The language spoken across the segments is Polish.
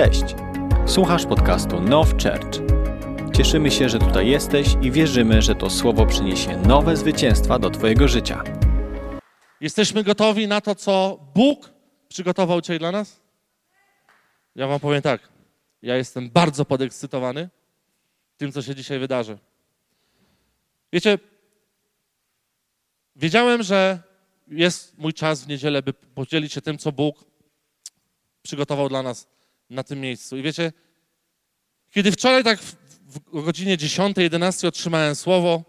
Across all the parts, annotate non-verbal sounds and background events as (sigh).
Cześć! Słuchasz podcastu Now Church. Cieszymy się, że tutaj jesteś i wierzymy, że to słowo przyniesie nowe zwycięstwa do Twojego życia. Jesteśmy gotowi na to, co Bóg przygotował dzisiaj dla nas? Ja Wam powiem tak. Ja jestem bardzo podekscytowany tym, co się dzisiaj wydarzy. Wiecie, wiedziałem, że jest mój czas w niedzielę, by podzielić się tym, co Bóg przygotował dla nas na tym miejscu. I wiecie, kiedy wczoraj tak w, w godzinie 10, 11 otrzymałem słowo,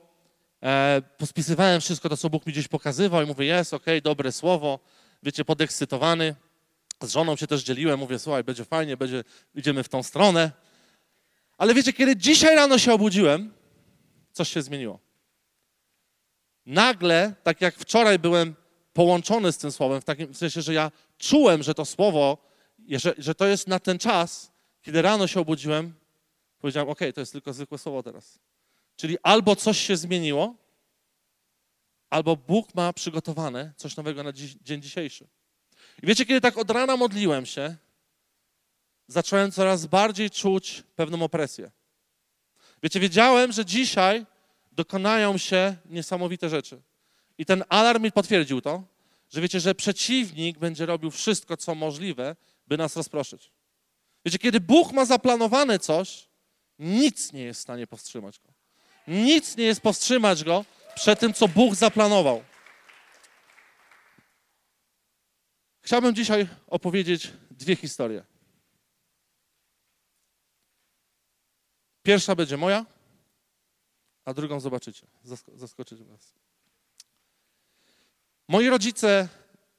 e, pospisywałem wszystko to, co Bóg mi gdzieś pokazywał i mówię, jest, okej, okay, dobre słowo, wiecie, podekscytowany. Z żoną się też dzieliłem, mówię, słuchaj, będzie fajnie, będzie, idziemy w tą stronę. Ale wiecie, kiedy dzisiaj rano się obudziłem, coś się zmieniło. Nagle, tak jak wczoraj byłem połączony z tym słowem, w takim sensie, że ja czułem, że to słowo, że, że to jest na ten czas, kiedy rano się obudziłem, powiedziałem, ok, to jest tylko zwykłe słowo teraz. Czyli albo coś się zmieniło, albo Bóg ma przygotowane coś nowego na dziś, dzień dzisiejszy. I wiecie, kiedy tak od rana modliłem się, zacząłem coraz bardziej czuć pewną opresję. Wiecie, wiedziałem, że dzisiaj dokonają się niesamowite rzeczy. I ten alarm mi potwierdził to, że wiecie, że przeciwnik będzie robił wszystko, co możliwe, by nas rozproszyć. Wiecie, kiedy Bóg ma zaplanowane coś, nic nie jest w stanie powstrzymać go. Nic nie jest powstrzymać go przed tym, co Bóg zaplanował. Chciałbym dzisiaj opowiedzieć dwie historie. Pierwsza będzie moja, a drugą zobaczycie. Zaskoczycie was. Moi rodzice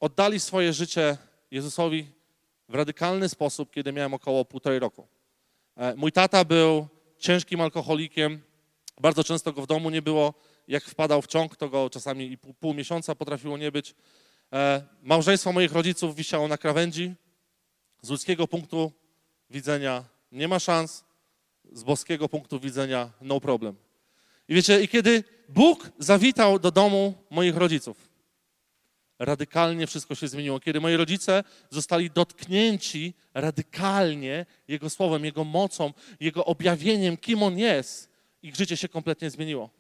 oddali swoje życie Jezusowi w radykalny sposób, kiedy miałem około półtorej roku. E, mój tata był ciężkim alkoholikiem, bardzo często go w domu nie było. Jak wpadał w ciąg, to go czasami i pół, pół miesiąca potrafiło nie być. E, małżeństwo moich rodziców wisiało na krawędzi. Z ludzkiego punktu widzenia nie ma szans, z boskiego punktu widzenia no problem. I wiecie, i kiedy Bóg zawitał do domu moich rodziców, radykalnie wszystko się zmieniło. Kiedy moi rodzice zostali dotknięci radykalnie Jego słowem, Jego mocą, Jego objawieniem, kim On jest, ich życie się kompletnie zmieniło.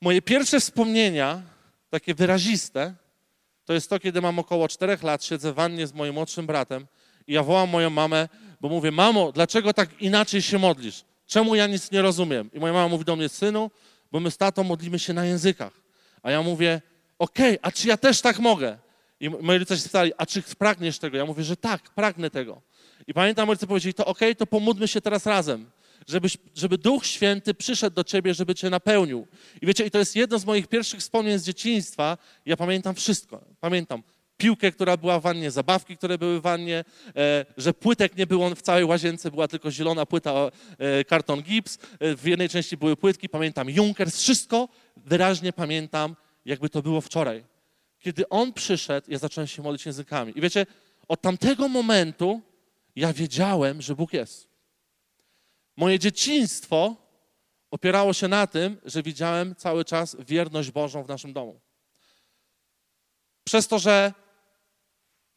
Moje pierwsze wspomnienia, takie wyraziste, to jest to, kiedy mam około czterech lat, siedzę w wannie z moim młodszym bratem i ja wołam moją mamę, bo mówię, mamo, dlaczego tak inaczej się modlisz? Czemu ja nic nie rozumiem? I moja mama mówi do mnie, synu, bo my z tatą modlimy się na językach. A ja mówię, okej, okay, a czy ja też tak mogę? I moi rodzice się spytali, a czy pragniesz tego? Ja mówię, że tak, pragnę tego. I pamiętam, rodzice powiedzieli, to okej, okay, to pomódlmy się teraz razem, żeby, żeby Duch Święty przyszedł do ciebie, żeby cię napełnił. I wiecie, i to jest jedno z moich pierwszych wspomnień z dzieciństwa. Ja pamiętam wszystko. Pamiętam piłkę, która była w wannie, zabawki, które były w wannie, e, że płytek nie było w całej łazience, była tylko zielona płyta, e, karton gips, e, w jednej części były płytki, pamiętam Junkers, wszystko wyraźnie pamiętam jakby to było wczoraj. Kiedy On przyszedł, ja zacząłem się modlić językami. I wiecie, od tamtego momentu ja wiedziałem, że Bóg jest. Moje dzieciństwo opierało się na tym, że widziałem cały czas wierność Bożą w naszym domu. Przez to, że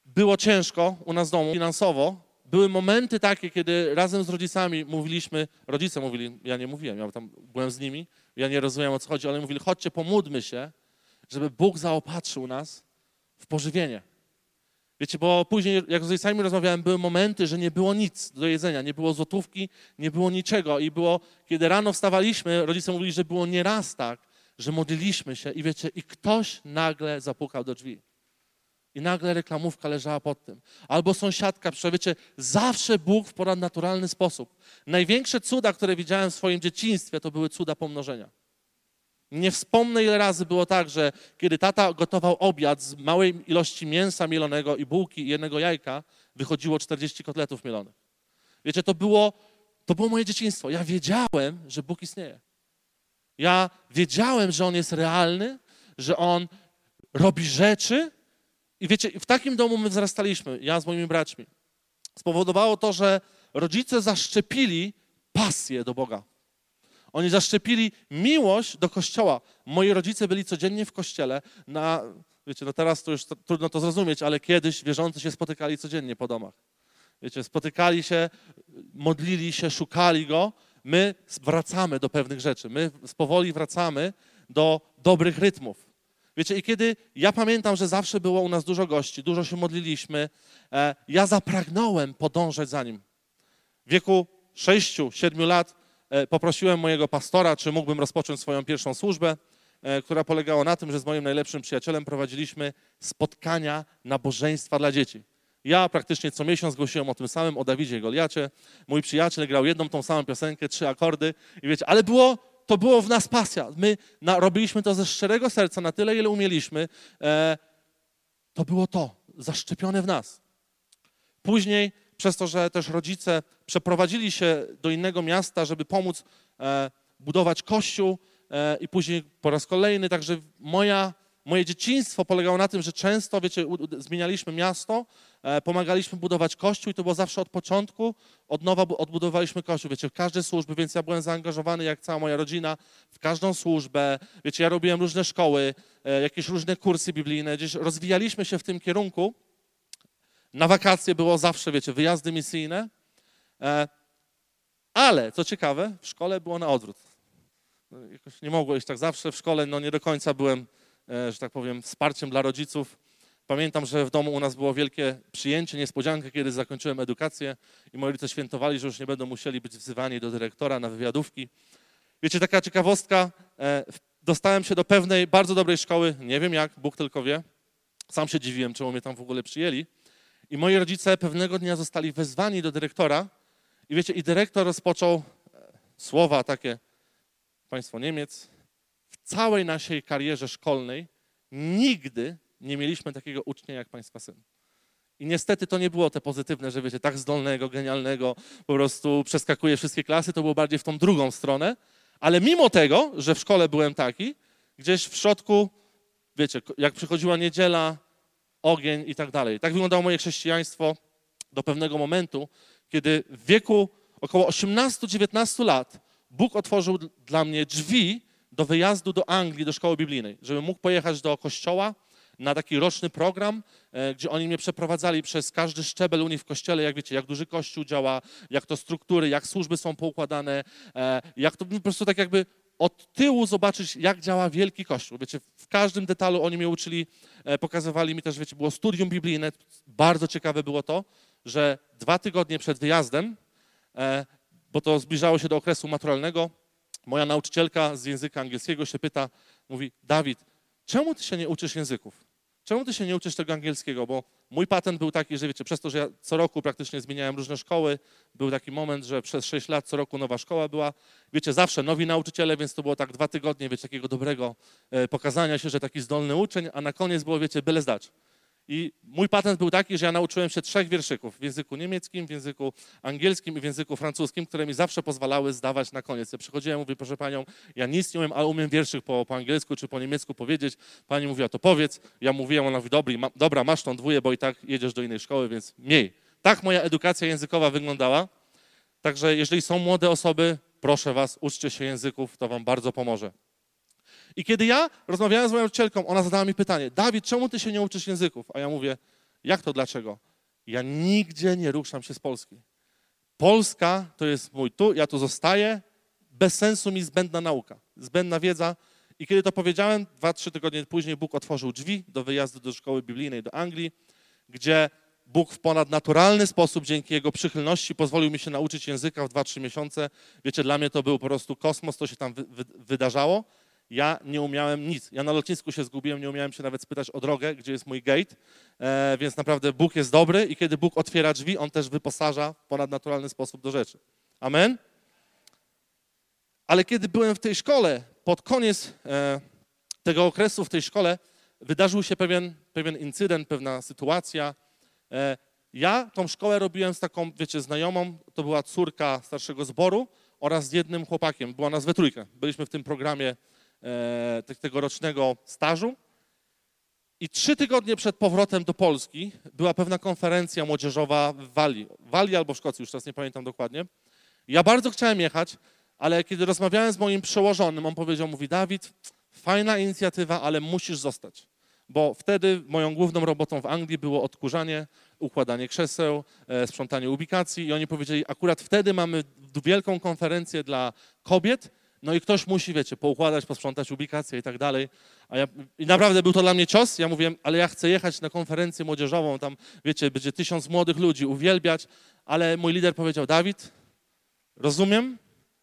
było ciężko u nas w domu finansowo, były momenty takie, kiedy razem z rodzicami mówiliśmy, rodzice mówili, ja nie mówiłem, ja tam byłem z nimi, ja nie rozumiem o co chodzi, ale mówili, chodźcie, pomódlmy się, żeby Bóg zaopatrzył nas w pożywienie. Wiecie, bo później, jak z rodzicami rozmawiałem, były momenty, że nie było nic do jedzenia, nie było złotówki, nie było niczego. I było, kiedy rano wstawaliśmy, rodzice mówili, że było nieraz tak, że modliliśmy się i wiecie, i ktoś nagle zapukał do drzwi. I nagle reklamówka leżała pod tym. Albo sąsiadka, wiecie, zawsze Bóg w ponadnaturalny sposób. Największe cuda, które widziałem w swoim dzieciństwie, to były cuda pomnożenia. Nie wspomnę, ile razy było tak, że kiedy tata gotował obiad z małej ilości mięsa mielonego i bułki i jednego jajka, wychodziło 40 kotletów mielonych. Wiecie, to było, to było moje dzieciństwo. Ja wiedziałem, że Bóg istnieje. Ja wiedziałem, że On jest realny, że On robi rzeczy. I wiecie, w takim domu my wzrastaliśmy, ja z moimi braćmi. Spowodowało to, że rodzice zaszczepili pasję do Boga. Oni zaszczepili miłość do Kościoła. Moi rodzice byli codziennie w Kościele. Na, wiecie, no teraz to już trudno to zrozumieć, ale kiedyś wierzący się spotykali codziennie po domach. Wiecie, spotykali się, modlili się, szukali Go. My wracamy do pewnych rzeczy. My powoli wracamy do dobrych rytmów. Wiecie, i kiedy ja pamiętam, że zawsze było u nas dużo gości, dużo się modliliśmy, e, ja zapragnąłem podążać za Nim. W wieku 6-7 lat poprosiłem mojego pastora, czy mógłbym rozpocząć swoją pierwszą służbę, e, która polegała na tym, że z moim najlepszym przyjacielem prowadziliśmy spotkania nabożeństwa dla dzieci. Ja praktycznie co miesiąc głosiłem o tym samym, o Dawidzie i Goliacie. Mój przyjaciel grał jedną tą samą piosenkę, trzy akordy i wiecie, ale było, to było w nas pasja. My na, robiliśmy to ze szczerego serca, na tyle, ile umieliśmy. E, to było to, zaszczepione w nas. Później, przez to, że też rodzice przeprowadzili się do innego miasta, żeby pomóc e, budować kościół e, i później po raz kolejny, także moja Moje dzieciństwo polegało na tym, że często, wiecie, zmienialiśmy miasto, e, pomagaliśmy budować kościół i to było zawsze od początku, od nowa odbudowaliśmy kościół, wiecie, w każde służby, więc ja byłem zaangażowany, jak cała moja rodzina, w każdą służbę, wiecie, ja robiłem różne szkoły, jakieś różne kursy biblijne, gdzieś rozwijaliśmy się w tym kierunku. Na wakacje było zawsze, wiecie, wyjazdy misyjne, ale, co ciekawe, w szkole było na odwrót. No, jakoś nie mogło iść tak zawsze, w szkole no nie do końca byłem E, że tak powiem, wsparciem dla rodziców. Pamiętam, że w domu u nas było wielkie przyjęcie, niespodziankę, kiedy zakończyłem edukację i moi rodzice świętowali, że już nie będą musieli być wzywani do dyrektora na wywiadówki. Wiecie, taka ciekawostka, e, dostałem się do pewnej bardzo dobrej szkoły, nie wiem jak, Bóg tylko wie. Sam się dziwiłem, czemu mnie tam w ogóle przyjęli. I moi rodzice pewnego dnia zostali wezwani do dyrektora i wiecie, i dyrektor rozpoczął e, słowa takie, państwo Niemiec, całej naszej karierze szkolnej nigdy nie mieliśmy takiego ucznia jak Państwa syn. I niestety to nie było te pozytywne, że wiecie, tak zdolnego, genialnego, po prostu przeskakuje wszystkie klasy, to było bardziej w tą drugą stronę. Ale mimo tego, że w szkole byłem taki, gdzieś w środku, wiecie, jak przychodziła niedziela, ogień i tak dalej. Tak wyglądało moje chrześcijaństwo do pewnego momentu, kiedy w wieku około 18-19 lat Bóg otworzył dla mnie drzwi do wyjazdu do Anglii, do szkoły biblijnej, żebym mógł pojechać do kościoła na taki roczny program, e, gdzie oni mnie przeprowadzali przez każdy szczebel u nich w kościele, jak wiecie, jak duży kościół działa, jak to struktury, jak służby są poukładane, e, jak to po prostu tak jakby od tyłu zobaczyć, jak działa wielki kościół. Wiecie, w każdym detalu oni mnie uczyli, e, pokazywali mi też, wiecie, było studium biblijne. Bardzo ciekawe było to, że dwa tygodnie przed wyjazdem, bo to zbliżało się do okresu maturalnego, Moja nauczycielka z języka angielskiego się pyta, mówi, Dawid, czemu ty się nie uczysz języków? Czemu ty się nie uczysz tego angielskiego? Bo mój patent był taki, że wiecie, przez to, że ja co roku praktycznie zmieniałem różne szkoły, był taki moment, że przez 6 lat co roku nowa szkoła była. Wiecie, zawsze nowi nauczyciele, więc to było tak dwa tygodnie, wiecie, takiego dobrego e, pokazania się, że taki zdolny uczeń, a na koniec było, wiecie, byle zdać. I mój patent był taki, że ja nauczyłem się trzech wierszyków w języku niemieckim, w języku angielskim i w języku francuskim, które mi zawsze pozwalały zdawać na koniec. Ja przychodziłem, mówię, proszę panią, ja nic nie umiem, ale umiem wierszyk po, po angielsku czy po niemiecku powiedzieć. Pani mówiła, to powiedz. Ja mówiłem, ona mówi, dobra, ma, dobra, masz tą dwóję, bo i tak jedziesz do innej szkoły, więc mniej. Tak moja edukacja językowa wyglądała. Także jeżeli są młode osoby, proszę was, uczcie się języków, to wam bardzo pomoże. I kiedy ja rozmawiałem z moją nauczycielką, ona zadała mi pytanie, Dawid, czemu ty się nie uczysz języków? A ja mówię, jak to, dlaczego? Ja nigdzie nie ruszam się z Polski. Polska to jest mój tu, ja tu zostaję, bez sensu mi zbędna nauka, zbędna wiedza. I kiedy to powiedziałem, dwa, trzy tygodnie później Bóg otworzył drzwi do wyjazdu do szkoły biblijnej do Anglii, gdzie Bóg w ponadnaturalny sposób, dzięki Jego przychylności, pozwolił mi się nauczyć języka w dwa, trzy miesiące. Wiecie, dla mnie to był po prostu kosmos, to się tam wy, wy, wydarzało. Ja nie umiałem nic. Ja na lotnisku się zgubiłem, nie umiałem się nawet spytać o drogę, gdzie jest mój gate, e, więc naprawdę Bóg jest dobry i kiedy Bóg otwiera drzwi, On też wyposaża w ponadnaturalny sposób do rzeczy. Amen? Ale kiedy byłem w tej szkole, pod koniec e, tego okresu w tej szkole, wydarzył się pewien, pewien incydent, pewna sytuacja. E, ja tą szkołę robiłem z taką, wiecie, znajomą, to była córka starszego zboru oraz z jednym chłopakiem. Była nas we trójkę. Byliśmy w tym programie e, tegorocznego stażu. I trzy tygodnie przed powrotem do Polski była pewna konferencja młodzieżowa w Walii. Walii albo w Szkocji, już teraz nie pamiętam dokładnie. Ja bardzo chciałem jechać, ale kiedy rozmawiałem z moim przełożonym, on powiedział, mówi, Dawid, fajna inicjatywa, ale musisz zostać. Bo wtedy moją główną robotą w Anglii było odkurzanie, układanie krzeseł, e, sprzątanie ubikacji i oni powiedzieli, akurat wtedy mamy wielką konferencję dla kobiet, no i ktoś musi, wiecie, poukładać, posprzątać ubikację i tak dalej. A ja, I naprawdę był to dla mnie cios. Ja mówiłem, ale ja chcę jechać na konferencję młodzieżową, tam, wiecie, będzie tysiąc młodych ludzi, uwielbiać, ale mój lider powiedział, Dawid, rozumiem,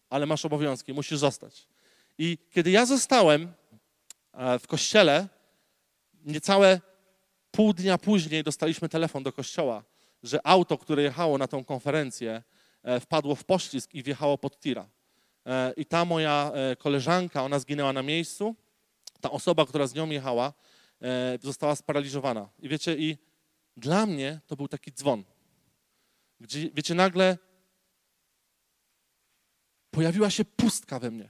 ale masz obowiązki, musisz zostać. I kiedy ja zostałem e, w kościele, niecałe pół dnia później dostaliśmy telefon do kościoła, że auto, które jechało na tą konferencję, e, wpadło w poślizg i wjechało pod tira. E, I ta moja koleżanka, ona zginęła na miejscu. Ta osoba, która z nią jechała, została sparaliżowana. I wiecie, i dla mnie to był taki dzwon, gdzie, wiecie, nagle pojawiła się pustka we mnie.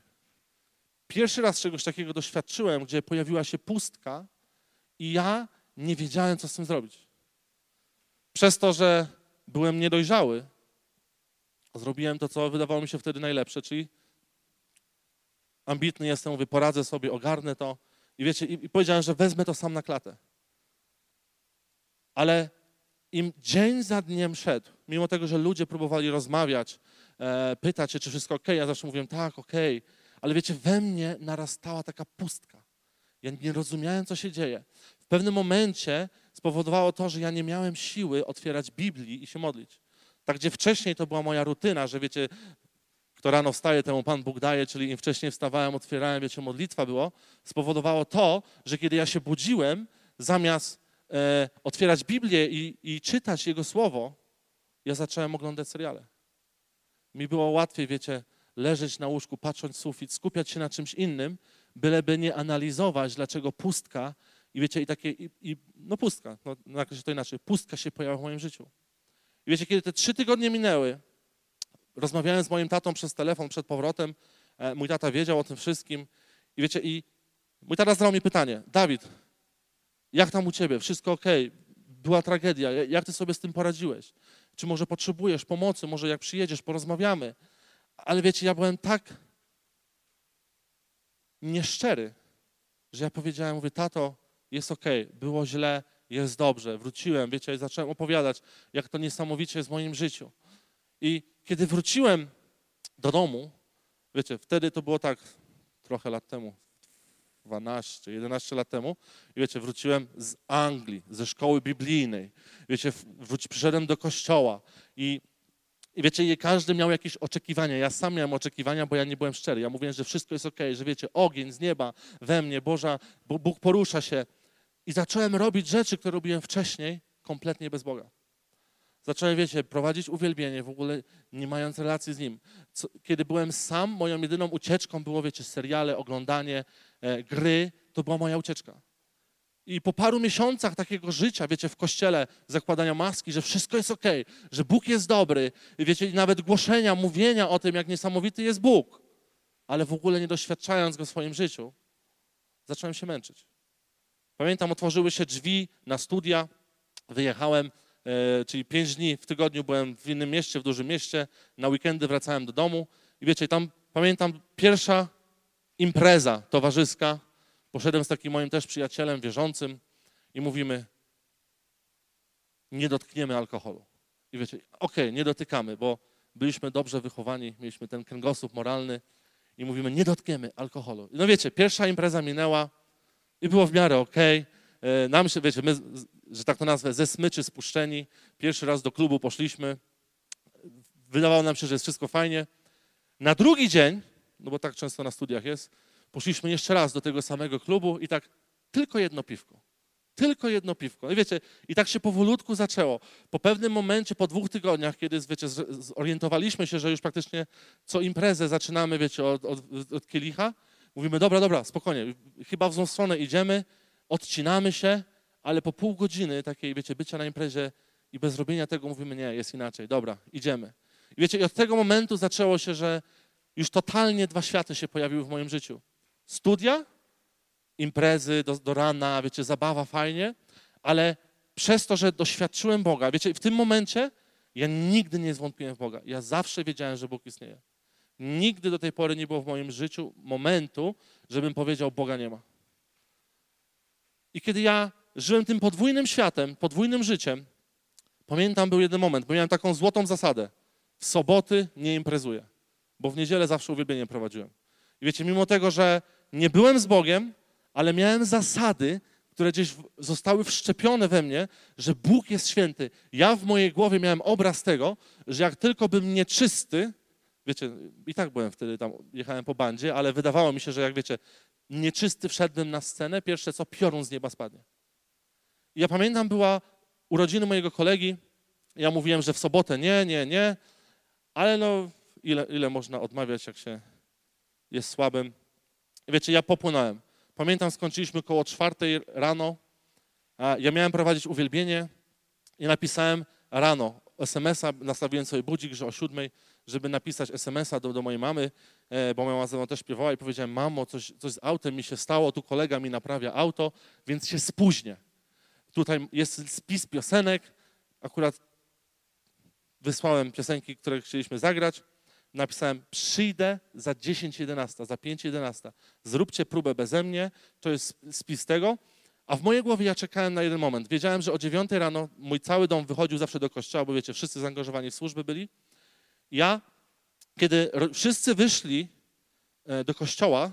Pierwszy raz czegoś takiego doświadczyłem, gdzie pojawiła się pustka i ja nie wiedziałem, co z tym zrobić. Przez to, że byłem niedojrzały, zrobiłem to, co wydawało mi się wtedy najlepsze, czyli ambitny jestem, mówię, poradzę sobie, ogarnę to. I wiecie, i, i powiedziałem, że wezmę to sam na klatę. Ale im dzień za dniem szedł, mimo tego, że ludzie próbowali rozmawiać, e, pytać się, czy wszystko ok, ja zawsze mówiłem, tak, ok, ale wiecie, we mnie narastała taka pustka. Ja nie rozumiałem, co się dzieje. W pewnym momencie spowodowało to, że ja nie miałem siły otwierać Biblii i się modlić. Tak, gdzie wcześniej to była moja rutyna, że wiecie, kto rano wstaje, temu Pan Bóg daje, czyli im wcześniej wstawałem, otwierałem, wiecie, modlitwa było, spowodowało to, że kiedy ja się budziłem, zamiast e, otwierać Biblię i, i czytać Jego Słowo, ja zacząłem oglądać seriale. Mi było łatwiej, wiecie, leżeć na łóżku, patrząc w sufit, skupiać się na czymś innym, byleby nie analizować, dlaczego pustka i wiecie, i takie, i, i, no pustka, no nakreślę to inaczej, pustka się pojawia w moim życiu. I wiecie, kiedy te trzy tygodnie minęły, rozmawiałem z moim tatą przez telefon przed powrotem, e, mój tata wiedział o tym wszystkim i wiecie, i mój tata zadał mi pytanie, Dawid, jak tam u ciebie? Wszystko ok? Była tragedia, jak ty sobie z tym poradziłeś? Czy może potrzebujesz pomocy? Może jak przyjedziesz, porozmawiamy? Ale wiecie, ja byłem tak nieszczery, że ja powiedziałem, mówię, tato, jest ok, było źle, jest dobrze, wróciłem, wiecie, i zacząłem opowiadać, jak to niesamowicie jest w moim życiu. I kiedy wróciłem do domu, wiecie, wtedy to było tak trochę lat temu, 12, 11 lat temu, i wiecie, wróciłem z Anglii, ze szkoły biblijnej, wiecie, wróci, przyszedłem do kościoła i i wiecie, każdy miał jakieś oczekiwania. Ja sam miałem oczekiwania, bo ja nie byłem szczery. Ja mówiłem, że wszystko jest ok, że wiecie, ogień z nieba we mnie, Boża, Bóg porusza się. I zacząłem robić rzeczy, które robiłem wcześniej, kompletnie bez Boga. Zacząłem, wiecie, prowadzić uwielbienie, w ogóle nie mając relacji z Nim. Co, kiedy byłem sam, moją jedyną ucieczką było, wiecie, seriale, oglądanie, e, gry. To była moja ucieczka. I po paru miesiącach takiego życia, wiecie, w kościele, zakładania maski, że wszystko jest ok, że Bóg jest dobry, wiecie, nawet głoszenia, mówienia o tym, jak niesamowity jest Bóg, ale w ogóle nie doświadczając go w swoim życiu, zacząłem się męczyć. Pamiętam, otworzyły się drzwi na studia, wyjechałem, czyli pięć dni w tygodniu byłem w innym mieście, w dużym mieście, na weekendy wracałem do domu i wiecie, tam pamiętam pierwsza impreza towarzyska, Poszedłem z takim moim też przyjacielem wierzącym i mówimy, nie dotkniemy alkoholu. I wiecie, okej, okay, nie dotykamy, bo byliśmy dobrze wychowani, mieliśmy ten kręgosłup moralny i mówimy, nie dotkniemy alkoholu. No wiecie, pierwsza impreza minęła i było w miarę okej. Okay. Nam się, wiecie, my, że tak to nazwę, ze smyczy spuszczeni. Pierwszy raz do klubu poszliśmy. Wydawało nam się, że jest wszystko fajnie. Na drugi dzień, no bo tak często na studiach jest, Poszliśmy jeszcze raz do tego samego klubu i tak tylko jedno piwko. Tylko jedno piwko. I wiecie, i tak się powolutku zaczęło. Po pewnym momencie, po dwóch tygodniach, kiedy wiecie, zorientowaliśmy się, że już praktycznie co imprezę zaczynamy, wiecie, od, od, od kielicha, mówimy, dobra, dobra, spokojnie, chyba w złą stronę idziemy, odcinamy się, ale po pół godziny takiej, wiecie, bycia na imprezie i bez robienia tego mówimy, nie, jest inaczej, dobra, idziemy. I wiecie, i od tego momentu zaczęło się, że już totalnie dwa światy się pojawiły w moim życiu studia, imprezy do, do rana, wiecie, zabawa fajnie, ale przez to, że doświadczyłem Boga, wiecie, w tym momencie ja nigdy nie zwątpiłem w Boga. Ja zawsze wiedziałem, że Bóg istnieje. Nigdy do tej pory nie było w moim życiu momentu, żebym powiedział, Boga nie ma. I kiedy ja żyłem tym podwójnym światem, podwójnym życiem, pamiętam był jeden moment, bo miałem taką złotą zasadę. W soboty nie imprezuję, bo w niedzielę zawsze uwielbienie prowadziłem. I wiecie, mimo tego, że nie byłem z Bogiem, ale miałem zasady, które gdzieś zostały wszczepione we mnie, że Bóg jest święty. Ja w mojej głowie miałem obraz tego, że jak tylko bym nieczysty, wiecie, i tak byłem wtedy tam, jechałem po bandzie, ale wydawało mi się, że jak wiecie, nieczysty wszedłbym na scenę, pierwsze co, piorun z nieba spadnie. Ja pamiętam, była urodziny mojego kolegi, ja mówiłem, że w sobotę nie, nie, nie, ale no, ile, ile można odmawiać, jak się jest słabym. Wiecie, ja popłynąłem. Pamiętam, skończyliśmy koło czwartej rano. Ja miałem prowadzić uwielbienie i napisałem rano SMS-a, nastawiłem sobie budzik, że o siódmej, żeby napisać SMS-a do, do mojej mamy, e, bo moja mama ze mną też śpiewała i powiedziałem, mamo, coś, coś z autem mi się stało, tu kolega mi naprawia auto, więc się spóźnię. Tutaj jest spis piosenek, akurat wysłałem piosenki, które chcieliśmy zagrać, napisałem, przyjdę za 10.11, za 5.11. Zróbcie próbę beze mnie, to jest spis tego. A w mojej głowie ja czekałem na jeden moment. Wiedziałem, że o 9 rano mój cały dom wychodził zawsze do kościoła, bo wiecie, wszyscy zaangażowani w służby byli. Ja, kiedy wszyscy wyszli e, do kościoła,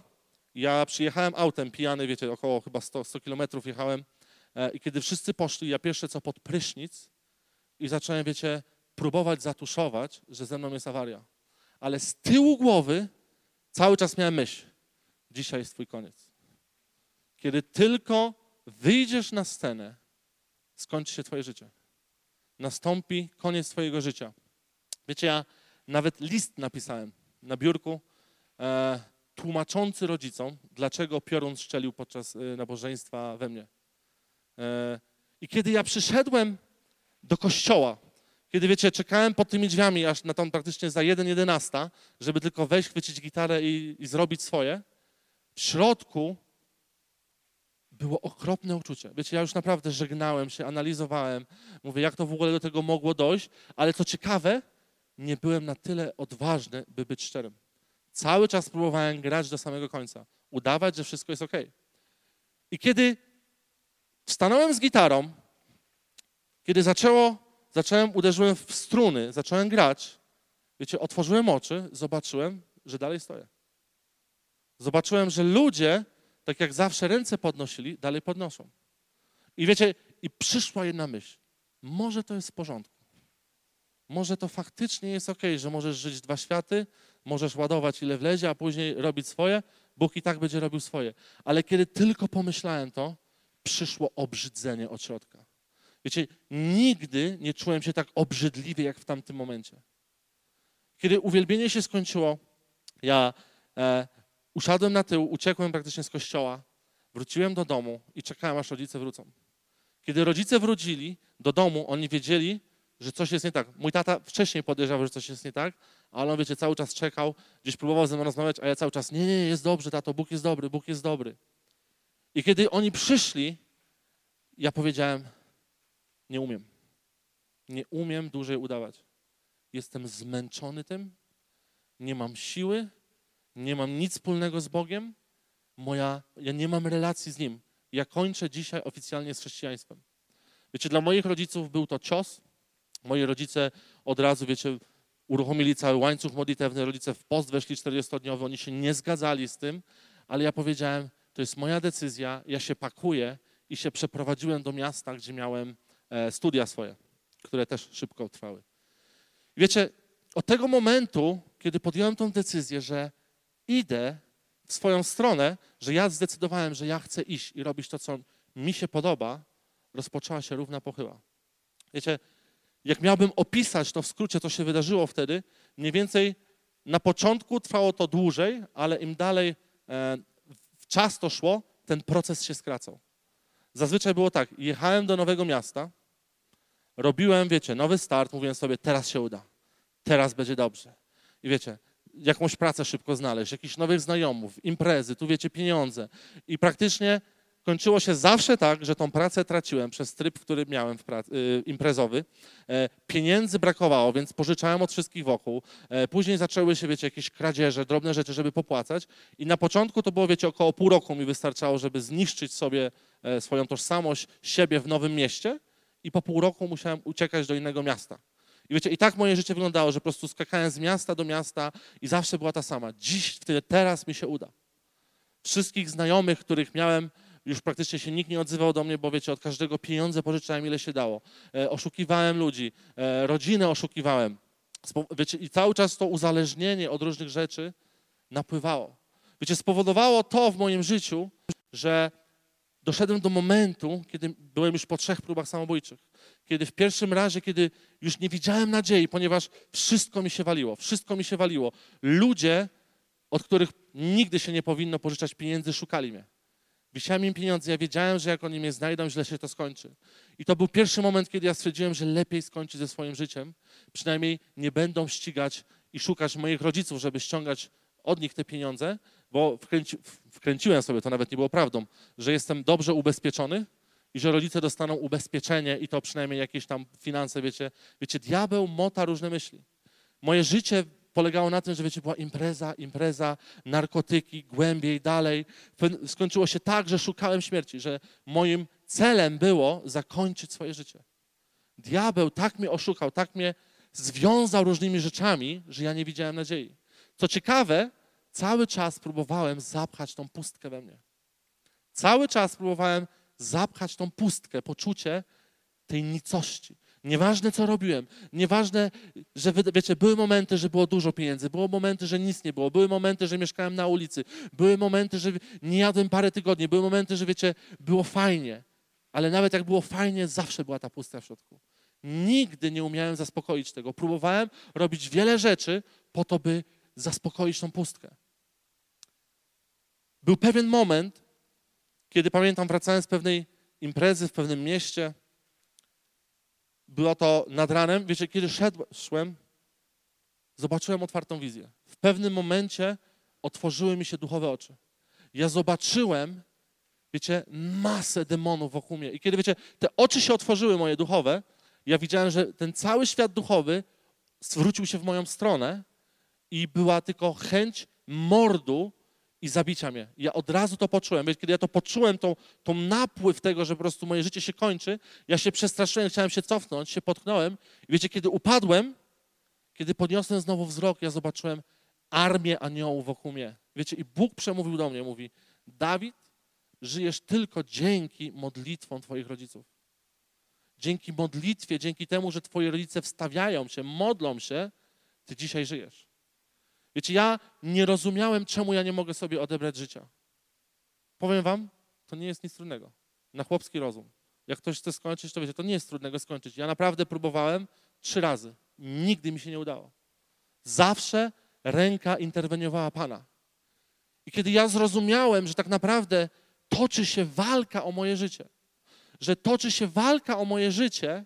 ja przyjechałem autem pijany, wiecie, około chyba 100, 100 kilometrów jechałem i kiedy wszyscy poszli, ja pierwsze co pod prysznic i zacząłem, wiecie, próbować zatuszować, że ze mną jest awaria ale z tyłu głowy cały czas miałem myśl, dzisiaj jest twój koniec. Kiedy tylko wyjdziesz na scenę, skończy się twoje życie. Nastąpi koniec twojego życia. Wiecie, ja nawet list napisałem na biurku, e, tłumaczący rodzicom, dlaczego piorun szczelił podczas e, nabożeństwa we mnie. E, I kiedy ja przyszedłem do kościoła, kiedy, wiecie, czekałem pod tymi drzwiami aż na tam praktycznie za 1.11, żeby tylko wejść, chwycić gitarę i, i zrobić swoje, w środku było okropne uczucie. Wiecie, ja już naprawdę żegnałem się, analizowałem, mówię, jak to w ogóle do tego mogło dojść, ale co ciekawe, nie byłem na tyle odważny, by być szczerym. Cały czas próbowałem grać do samego końca, udawać, że wszystko jest ok. I kiedy stanąłem z gitarą, kiedy zaczęło zacząłem, uderzyłem w struny, zacząłem grać. Wiecie, otworzyłem oczy, zobaczyłem, że dalej stoję. Zobaczyłem, że ludzie, tak jak zawsze ręce podnosili, dalej podnoszą. I wiecie, i przyszła jedna myśl. Może to jest w porządku. Może to faktycznie jest ok, że możesz żyć dwa światy, możesz ładować ile wlezie, a później robić swoje. Bóg i tak będzie robił swoje. Ale kiedy tylko pomyślałem to, przyszło obrzydzenie od środka. Wiecie, nigdy nie czułem się tak obrzydliwie jak w tamtym momencie. Kiedy uwielbienie się skończyło, ja e, usiadłem na tył, uciekłem praktycznie z kościoła, wróciłem do domu i czekałem, aż rodzice wrócą. Kiedy rodzice wrócili do domu, oni wiedzieli, że coś jest nie tak. Mój tata wcześniej podejrzewał, że coś jest nie tak, ale on, wiecie, cały czas czekał, gdzieś próbował ze mną rozmawiać, a ja cały czas, nie, nie, jest dobrze, tato, Bóg jest dobry, Bóg jest dobry. I kiedy oni przyszli, ja powiedziałem, nie umiem. Nie umiem dłużej udawać. Jestem zmęczony tym, nie mam siły, nie mam nic wspólnego z Bogiem, moja, ja nie mam relacji z Nim. Ja kończę dzisiaj oficjalnie z chrześcijaństwem. Wiecie, dla moich rodziców był to cios. Moi rodzice od razu, wiecie, uruchomili cały łańcuch modlitewny. Rodzice w post weszli 40-dniowy, oni się nie zgadzali z tym, ale ja powiedziałem, to jest moja decyzja, ja się pakuję i się przeprowadziłem do miasta, gdzie miałem E, studia swoje, które też szybko trwały. Wiecie, od tego momentu, kiedy podjąłem tą decyzję, że idę w swoją stronę, że ja zdecydowałem, że ja chcę iść i robić to, co mi się podoba, rozpoczęła się równa pochyła. Wiecie, jak miałbym opisać to w skrócie, co się wydarzyło wtedy, mniej więcej na początku trwało to dłużej, ale im dalej e, czas to szło, ten proces się skracał. Zazwyczaj było tak, jechałem do nowego miasta, robiłem, wiecie, nowy start, mówiłem sobie, teraz się uda, teraz będzie dobrze. I wiecie, jakąś pracę szybko znaleźć, jakichś nowych znajomych, imprezy, tu wiecie, pieniądze. I praktycznie kończyło się zawsze tak, że tą pracę traciłem przez tryb, który miałem y, imprezowy. E, pieniędzy brakowało, więc pożyczałem od wszystkich wokół. E, później zaczęły się, wiecie, jakieś kradzieże, drobne rzeczy, żeby popłacać. I na początku to było, wiecie, około pół roku mi wystarczało, żeby zniszczyć sobie e, swoją tożsamość, siebie w nowym mieście i po pół roku musiałem uciekać do innego miasta. I wiecie, i tak moje życie wyglądało, że po prostu skakałem z miasta do miasta i zawsze była ta sama. Dziś, wtedy, teraz mi się uda. Wszystkich znajomych, których miałem, już praktycznie się nikt nie odzywał do mnie, bo wiecie, od każdego pieniądze pożyczałem, ile się dało. E, oszukiwałem ludzi, e, rodzinę oszukiwałem. Wiecie, I cały czas to uzależnienie od różnych rzeczy napływało. Wiecie, spowodowało to w moim życiu, że doszedłem do momentu, kiedy byłem już po trzech próbach samobójczych. Kiedy w pierwszym razie, kiedy już nie widziałem nadziei, ponieważ wszystko mi się waliło, wszystko mi się waliło. Ludzie, od których nigdy się nie powinno pożyczać pieniędzy, szukali mnie. Wisiałem im pieniądze, ja wiedziałem, że jak oni mnie znajdą, źle się to skończy. I to był pierwszy moment, kiedy ja stwierdziłem, że lepiej skończyć ze swoim życiem. Przynajmniej nie będą ścigać i szukać moich rodziców, żeby ściągać od nich te pieniądze, bo wkręci, wkręciłem sobie, to nawet nie było prawdą, że jestem dobrze ubezpieczony i że rodzice dostaną ubezpieczenie i to przynajmniej jakieś tam finanse, wiecie. Wiecie, diabeł mota różne myśli. Moje życie polegało na tym, że wiecie, była impreza, impreza, narkotyki, głębiej, dalej. Skończyło się tak, że szukałem śmierci, że moim celem było zakończyć swoje życie. Diabeł tak mnie oszukał, tak mnie związał różnymi rzeczami, że ja nie widziałem nadziei. Co ciekawe, cały czas próbowałem zapchać tą pustkę we mnie. Cały czas próbowałem zapchać tą pustkę, poczucie tej nicości. Nieważne, co robiłem, nieważne, że wiecie, były momenty, że było dużo pieniędzy, były momenty, że nic nie było, były momenty, że mieszkałem na ulicy, były momenty, że nie jadłem parę tygodni, były momenty, że wiecie, było fajnie, ale nawet jak było fajnie, zawsze była ta pustka w środku. Nigdy nie umiałem zaspokoić tego. Próbowałem robić wiele rzeczy po to, by zaspokoić tą pustkę. Był pewien moment, kiedy pamiętam, wracałem z pewnej imprezy w pewnym mieście. Było to nad ranem. Wiecie, kiedy szedłem, zobaczyłem otwartą wizję. W pewnym momencie otworzyły mi się duchowe oczy. Ja zobaczyłem, wiecie, masę demonów wokół mnie. I kiedy, wiecie, te oczy się otworzyły moje duchowe, ja widziałem, że ten cały świat duchowy zwrócił się w moją stronę i była tylko chęć mordu i zabicia mnie. Ja od razu to poczułem. Kiedy ja to poczułem, tą, tą napływ tego, że po prostu moje życie się kończy, ja się przestraszyłem, chciałem się cofnąć, się potknąłem. I wiecie, kiedy upadłem, kiedy podniosłem znowu wzrok, ja zobaczyłem armię aniołów wokół mnie. Wiecie, i Bóg przemówił do mnie, mówi, Dawid, żyjesz tylko dzięki modlitwom twoich rodziców. Dzięki modlitwie, dzięki temu, że twoi rodzice wstawiają się, modlą się, ty dzisiaj żyjesz. Wiecie, ja nie rozumiałem, czemu ja nie mogę sobie odebrać życia. Powiem wam, to nie jest nic trudnego. Na chłopski rozum. Jak ktoś chce skończyć, to wiecie, to nie jest trudnego skończyć. Ja naprawdę próbowałem trzy razy. Nigdy mi się nie udało. Zawsze ręka interweniowała Pana. I kiedy ja zrozumiałem, że tak naprawdę toczy się walka o moje życie, że toczy się walka o moje życie,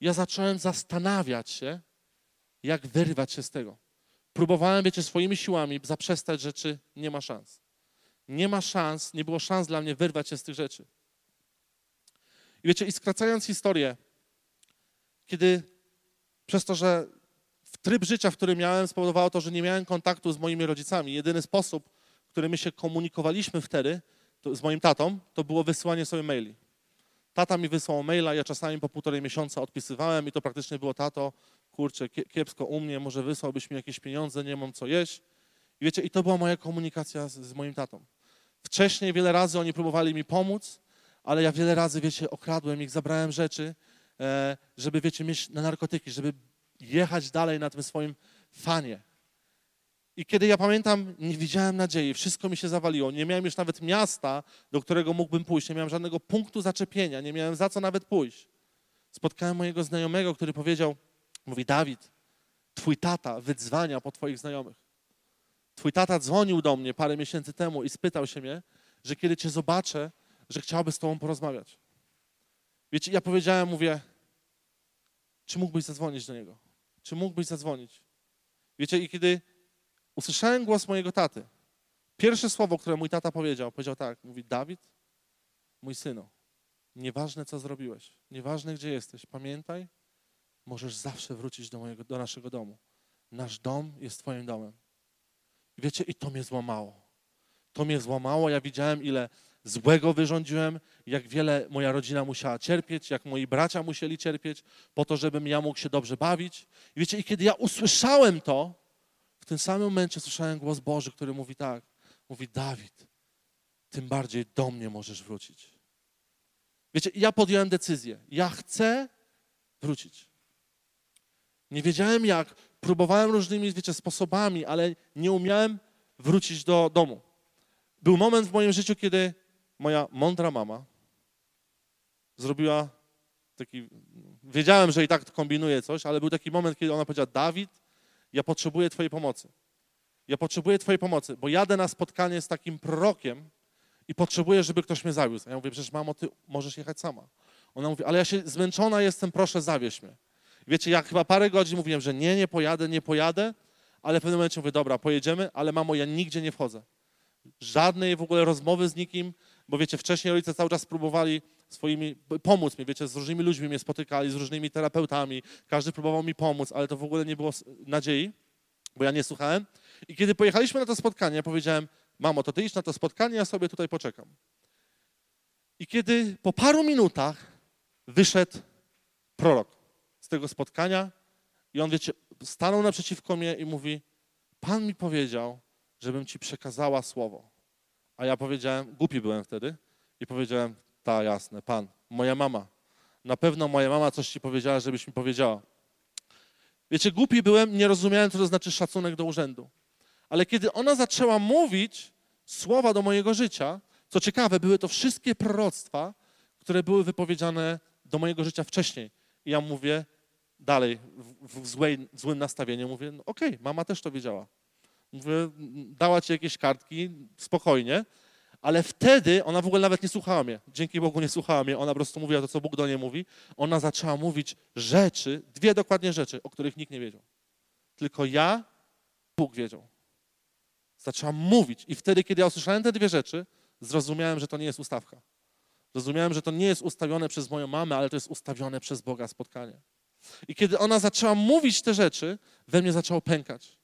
ja zacząłem zastanawiać się, jak wyrwać się z tego. Próbowałem, wiecie, swoimi siłami zaprzestać rzeczy, nie ma szans. Nie ma szans, nie było szans dla mnie wyrwać się z tych rzeczy. I wiecie, i skracając historię, kiedy przez to, że w tryb życia, w którym miałem, spowodowało to, że nie miałem kontaktu z moimi rodzicami. Jedyny sposób, w którym my się komunikowaliśmy wtedy to, z moim tatą, to było wysyłanie sobie maili. Tata mi wysłał maila, ja czasami po półtorej miesiąca odpisywałem i to praktycznie było tato, kurczę, kiepsko u mnie, może wysłałbyś mi jakieś pieniądze, nie mam co jeść. I wiecie, i to była moja komunikacja z, z moim tatą. Wcześniej wiele razy oni próbowali mi pomóc, ale ja wiele razy, wiecie, okradłem ich, zabrałem rzeczy, e, żeby, wiecie, mieć na narkotyki, żeby jechać dalej na tym swoim fanie. I kiedy ja pamiętam, nie widziałem nadziei, wszystko mi się zawaliło, nie miałem już nawet miasta, do którego mógłbym pójść, nie miałem żadnego punktu zaczepienia, nie miałem za co nawet pójść. Spotkałem mojego znajomego, który powiedział, mówi, Dawid, twój tata wydzwania po twoich znajomych. Twój tata dzwonił do mnie parę miesięcy temu i spytał się mnie, że kiedy cię zobaczę, że chciałby z tobą porozmawiać. Wiecie, ja powiedziałem, mówię, czy mógłbyś zadzwonić do niego? Czy mógłbyś zadzwonić? Wiecie, i kiedy usłyszałem głos mojego taty, pierwsze słowo, które mój tata powiedział, powiedział tak, mówi, Dawid, mój synu, nieważne co zrobiłeś, nieważne gdzie jesteś, pamiętaj, możesz zawsze wrócić do, mojego, do naszego domu. Nasz dom jest Twoim domem. Wiecie, i to mnie złamało. To mnie złamało. Ja widziałem, ile złego wyrządziłem, jak wiele moja rodzina musiała cierpieć, jak moi bracia musieli cierpieć, po to, żebym ja mógł się dobrze bawić. I wiecie, i kiedy ja usłyszałem to, w tym samym momencie słyszałem głos Boży, który mówi tak, mówi Dawid, tym bardziej do mnie możesz wrócić. Wiecie, ja podjąłem decyzję, ja chcę wrócić. Nie wiedziałem jak, próbowałem różnymi, wiecie, sposobami, ale nie umiałem wrócić do domu. Był moment w moim życiu, kiedy moja mądra mama zrobiła taki. Wiedziałem, że i tak kombinuje coś, ale był taki moment, kiedy ona powiedziała: Dawid, ja potrzebuję Twojej pomocy. Ja potrzebuję Twojej pomocy, bo jadę na spotkanie z takim prorokiem i potrzebuję, żeby ktoś mnie zawiózł. A ja mówię: Przecież mamo, ty możesz jechać sama. Ona mówi: Ale ja się zmęczona jestem, proszę, zawieź mnie. Wiecie, ja chyba parę godzin mówiłem, że nie, nie pojadę, nie pojadę, ale w pewnym momencie mówię: Dobra, pojedziemy, ale mamo, ja nigdzie nie wchodzę żadnej w ogóle rozmowy z nikim, bo wiecie, wcześniej rodzice cały czas próbowali swoimi, pomóc mi, wiecie, z różnymi ludźmi mnie spotykali, z różnymi terapeutami, każdy próbował mi pomóc, ale to w ogóle nie było nadziei, bo ja nie słuchałem. I kiedy pojechaliśmy na to spotkanie, ja powiedziałem, mamo, to ty idź na to spotkanie, ja sobie tutaj poczekam. I kiedy po paru minutach wyszedł prorok tego spotkania i on, wiecie, stanął naprzeciwko mnie i mówi, Pan mi powiedział, żebym ci przekazała słowo. A ja powiedziałem, głupi byłem wtedy i powiedziałem, ta jasne, Pan, moja mama. Na pewno moja mama coś ci powiedziała, żebyś mi powiedziała. Wiecie, głupi byłem, nie rozumiałem, co to znaczy szacunek do urzędu. Ale kiedy ona zaczęła mówić słowa do mojego życia, co ciekawe, były to wszystkie proroctwa, które były wypowiedziane do mojego życia wcześniej. I ja mówię dalej, w, w złej, złym nastawieniu, mówię, no okej, okay, mama też to wiedziała. Mówię, dała ci jakieś kartki, spokojnie, ale wtedy ona w ogóle nawet nie słuchała mnie. Dzięki Bogu nie słuchała mnie. Ona po prostu mówiła to, co Bóg do niej mówi. Ona zaczęła mówić rzeczy, dwie dokładnie rzeczy, o których nikt nie wiedział. Tylko ja, Bóg wiedział. Zaczęła mówić i wtedy, kiedy ja usłyszałem te dwie rzeczy, zrozumiałem, że to nie jest ustawka. Zrozumiałem, że to nie jest ustawione przez moją mamę, ale to jest ustawione przez Boga spotkanie. I kiedy ona zaczęła mówić te rzeczy, we mnie zaczęło pękać.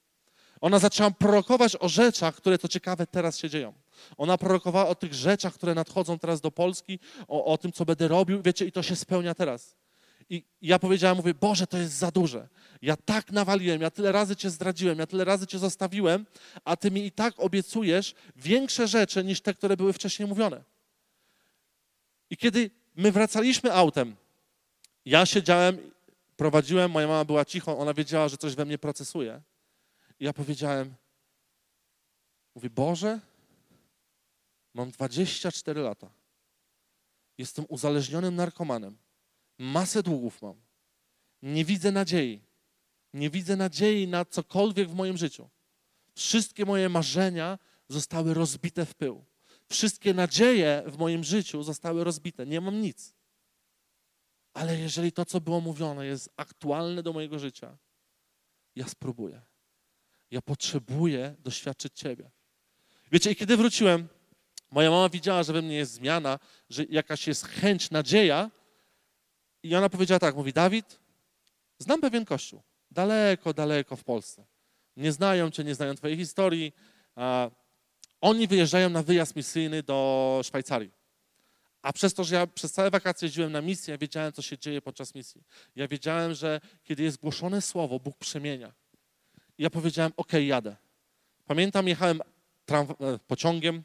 Ona zaczęła prorokować o rzeczach, które to ciekawe teraz się dzieją. Ona prorokowała o tych rzeczach, które nadchodzą teraz do Polski, o, o tym, co będę robił, wiecie, i to się spełnia teraz. I ja powiedziałam, mówię, Boże, to jest za duże. Ja tak nawaliłem, ja tyle razy Cię zdradziłem, ja tyle razy Cię zostawiłem, a Ty mi i tak obiecujesz większe rzeczy niż te, które były wcześniej mówione. I kiedy my wracaliśmy autem, ja siedziałem, prowadziłem, moja mama była cicho, ona wiedziała, że coś we mnie procesuje. I ja powiedziałem, mówię, Boże, mam 24 lata. Jestem uzależnionym narkomanem. Masę długów mam. Nie widzę nadziei. Nie widzę nadziei na cokolwiek w moim życiu. Wszystkie moje marzenia zostały rozbite w pył. Wszystkie nadzieje w moim życiu zostały rozbite. Nie mam nic. Ale jeżeli to, co było mówione, jest aktualne do mojego życia, ja spróbuję. Ja potrzebuję doświadczyć Ciebie. Wiecie, i kiedy wróciłem, moja mama widziała, że we mnie jest zmiana, że jakaś jest chęć, nadzieja. I ona powiedziała tak, mówi, Dawid, znam pewien kościół, daleko, daleko w Polsce. Nie znają Cię, nie znają Twojej historii. Oni wyjeżdżają na wyjazd misyjny do Szwajcarii. A przez to, że ja przez całe wakacje jeździłem na misję, ja wiedziałem, co się dzieje podczas misji. Ja wiedziałem, że kiedy jest głoszone słowo, Bóg przemienia. I ja powiedziałem, ok, jadę. Pamiętam, jechałem e, pociągiem,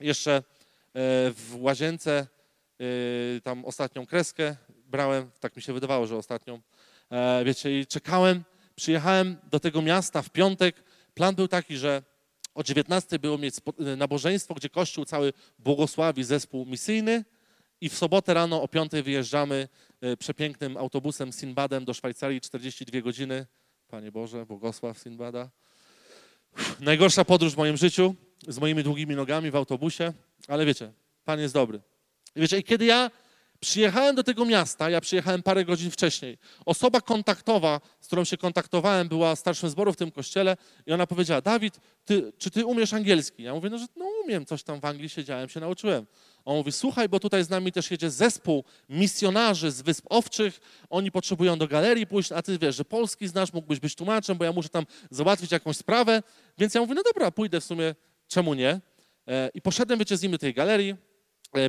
jeszcze e, w łazience e, tam ostatnią kreskę brałem, tak mi się wydawało, że ostatnią. Wiecie, i czekałem, przyjechałem do tego miasta w piątek. Plan był taki, że o 19 było mieć nabożeństwo, gdzie Kościół cały błogosławi zespół misyjny i w sobotę rano o 5 wyjeżdżamy przepięknym autobusem Sinbadem do Szwajcarii, 42 godziny. Panie Boże, błogosław Sinbada. Najgorsza podróż w moim życiu, z moimi długimi nogami w autobusie, ale wiecie, Pan jest dobry. I wiecie, i kiedy ja przyjechałem do tego miasta, ja przyjechałem parę godzin wcześniej, osoba kontaktowa, z którą się kontaktowałem, była starszym zboru w tym kościele i ona powiedziała, Dawid, ty, czy ty umiesz angielski? Ja mówię, no, że no umiem, coś tam w Anglii siedziałem, się nauczyłem. On mówi, słuchaj, bo tutaj z nami też jedzie zespół misjonarzy z Wysp Owczych, oni potrzebują do galerii pójść, a ty wiesz, że polski znasz, mógłbyś być tłumaczem, bo ja muszę tam załatwić jakąś sprawę, więc ja mówię, no dobra, pójdę w sumie, czemu nie? E, I poszedłem, wiecie, z nim do tej galerii,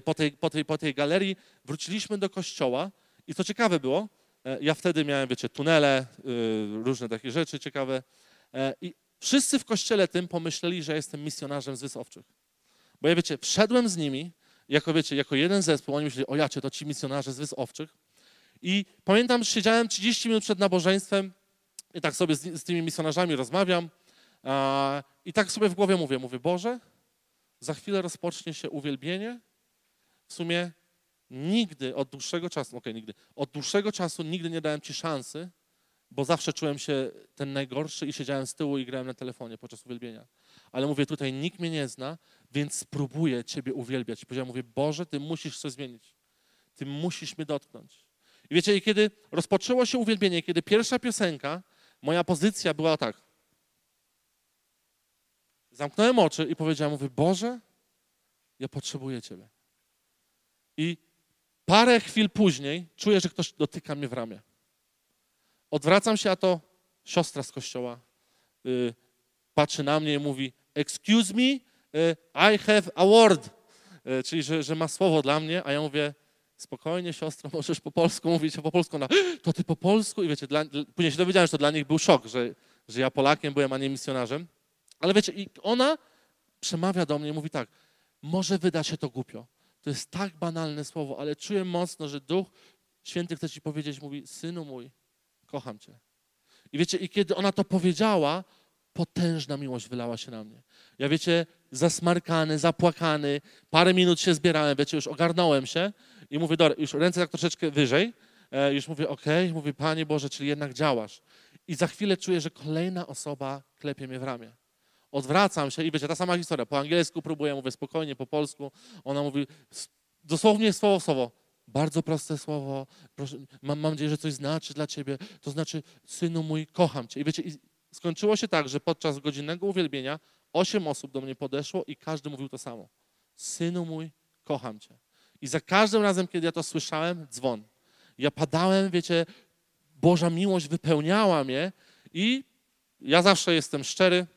po tej, po, tej, po tej galerii, wróciliśmy do kościoła i co ciekawe było, e, ja wtedy miałem, wiecie, tunele, różne takie rzeczy ciekawe i wszyscy w kościele tym pomyśleli, że jestem misjonarzem z Wysowczych. Bo ja, wiecie, wszedłem z nimi, jako, wiecie, jako jeden zespół, oni myśleli, o jacie, to ci misjonarze z Wysowczych. I pamiętam, że siedziałem 30 minut przed nabożeństwem i tak sobie z, z tymi misjonarzami rozmawiam i tak sobie w głowie mówię, mówię, Boże, za chwilę rozpocznie się uwielbienie. W sumie nigdy od dłuższego czasu, okay, nigdy, od dłuższego czasu nigdy nie dałem Ci szansy, bo zawsze czułem się ten najgorszy i siedziałem z tyłu i grałem na telefonie podczas uwielbienia. Ale mówię, tutaj nikt mnie nie zna, więc spróbuję Ciebie uwielbiać. I powiedziałem, mówię, Boże, Ty musisz coś zmienić. Ty musisz mnie dotknąć. I wiecie, i kiedy rozpoczęło się uwielbienie, kiedy pierwsza piosenka, moja pozycja była tak. Zamknąłem oczy i powiedziałem, mówię, Boże, ja potrzebuję Ciebie. I parę chwil później czuję, że ktoś dotyka mnie w ramię. Odwracam się, a to siostra z kościoła y, patrzy na mnie i mówi, excuse me, y, I have a word. Y, czyli, że, że ma słowo dla mnie, a ja mówię, spokojnie siostro, (laughs) możesz po polsku mówić, po polsku, ona, to ty po polsku? I wiecie, dla, później się dowiedziałem, że to dla nich był szok, że, że ja Polakiem byłem, a nie misjonarzem. Ale wiecie, i ona przemawia do mnie i mówi tak, może wyda się to głupio. To jest tak banalne słowo, ale czuję mocno, że Duch Święty chce ci powiedzieć, mówi, synu mój, kocham cię. I wiecie, i kiedy ona to powiedziała, potężna miłość wylała się na mnie. Ja wiecie, zasmarkany, zapłakany, parę minut się zbierałem, wiecie, już ogarnąłem się i mówię, dobra, już ręce tak troszeczkę wyżej, e, już mówię, okej, okay. mówię, Panie Boże, czyli jednak działasz. I za chwilę czuję, że kolejna osoba klepie mnie w ramię. Odwracam się i wiecie, ta sama historia, po angielsku próbuję, mówię spokojnie, po polsku, ona mówi dosłownie słowo słowo, bardzo proste słowo, proszę, mam, mam nadzieję, że coś znaczy dla ciebie, to znaczy, synu mój, kocham cię. I wiecie, i skończyło się tak, że podczas godzinnego uwielbienia osiem osób do mnie podeszło i każdy mówił to samo. Synu mój, kocham cię. I za każdym razem, kiedy ja to słyszałem, dzwon. Ja padałem, wiecie, Boża miłość wypełniała mnie i ja zawsze jestem szczery,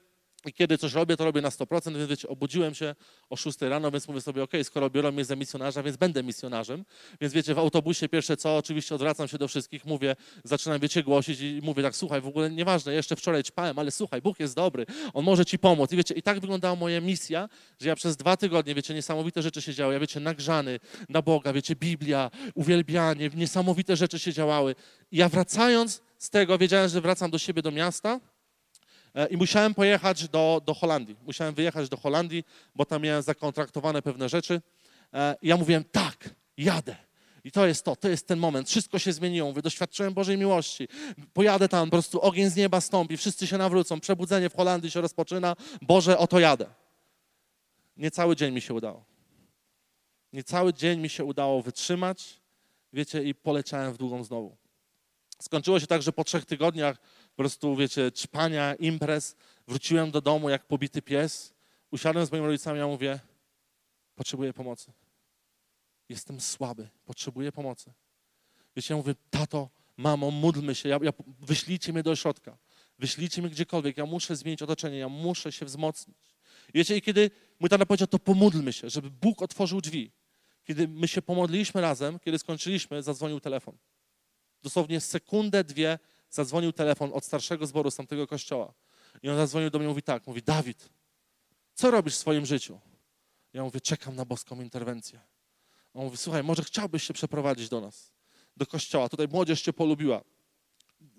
i kiedy coś robię, to robię na 100%, więc wiecie, obudziłem się o 6 rano, więc mówię sobie, ok, skoro biorą mnie za misjonarza, więc będę misjonarzem. Więc wiecie, w autobusie pierwsze co, oczywiście odwracam się do wszystkich, mówię, zaczynam, wiecie, głosić i mówię tak, słuchaj, w ogóle nieważne, jeszcze wczoraj ćpałem, ale słuchaj, Bóg jest dobry, On może ci pomóc. I wiecie, i tak wyglądała moja misja, że ja przez dwa tygodnie, wiecie, niesamowite rzeczy się działy. Ja wiecie, nagrzany na Boga, wiecie, Biblia, uwielbianie, niesamowite rzeczy się działały. I ja wracając z tego, wiedziałem, że wracam do siebie, do miasta, I musiałem pojechać do, do Holandii. Musiałem wyjechać do Holandii, bo tam miałem zakontraktowane pewne rzeczy. E, I ja mówiłem, tak, jadę. I to jest to, to jest ten moment. Wszystko się zmieniło. Mówię, doświadczyłem Bożej miłości. Pojadę tam, po prostu ogień z nieba stąpi, wszyscy się nawrócą, przebudzenie w Holandii się rozpoczyna. Boże, oto jadę. Nie cały dzień mi się udało. Nie cały dzień mi się udało wytrzymać, wiecie, i poleciałem w długą znowu. Skończyło się tak, że po trzech tygodniach po prostu, wiecie, czpania, imprez. Wróciłem do domu jak pobity pies. Usiadłem z moimi rodzicami, ja mówię, potrzebuję pomocy. Jestem słaby, potrzebuję pomocy. Wiecie, ja mówię, tato, mamo, módlmy się, ja, ja, wyślijcie mnie do ośrodka, wyślijcie mnie gdziekolwiek, ja muszę zmienić otoczenie, ja muszę się wzmocnić. Wiecie, i kiedy mój tata powiedział, to pomódlmy się, żeby Bóg otworzył drzwi. Kiedy my się pomodliliśmy razem, kiedy skończyliśmy, zadzwonił telefon. Dosłownie sekundę, dwie zadzwonił telefon od starszego zboru z tamtego kościoła. I on zadzwonił do mnie i mówi tak, mówi, Dawid, co robisz w swoim życiu? Ja mówię, czekam na boską interwencję. On mówi, słuchaj, może chciałbyś się przeprowadzić do nas, do kościoła. Tutaj młodzież cię polubiła.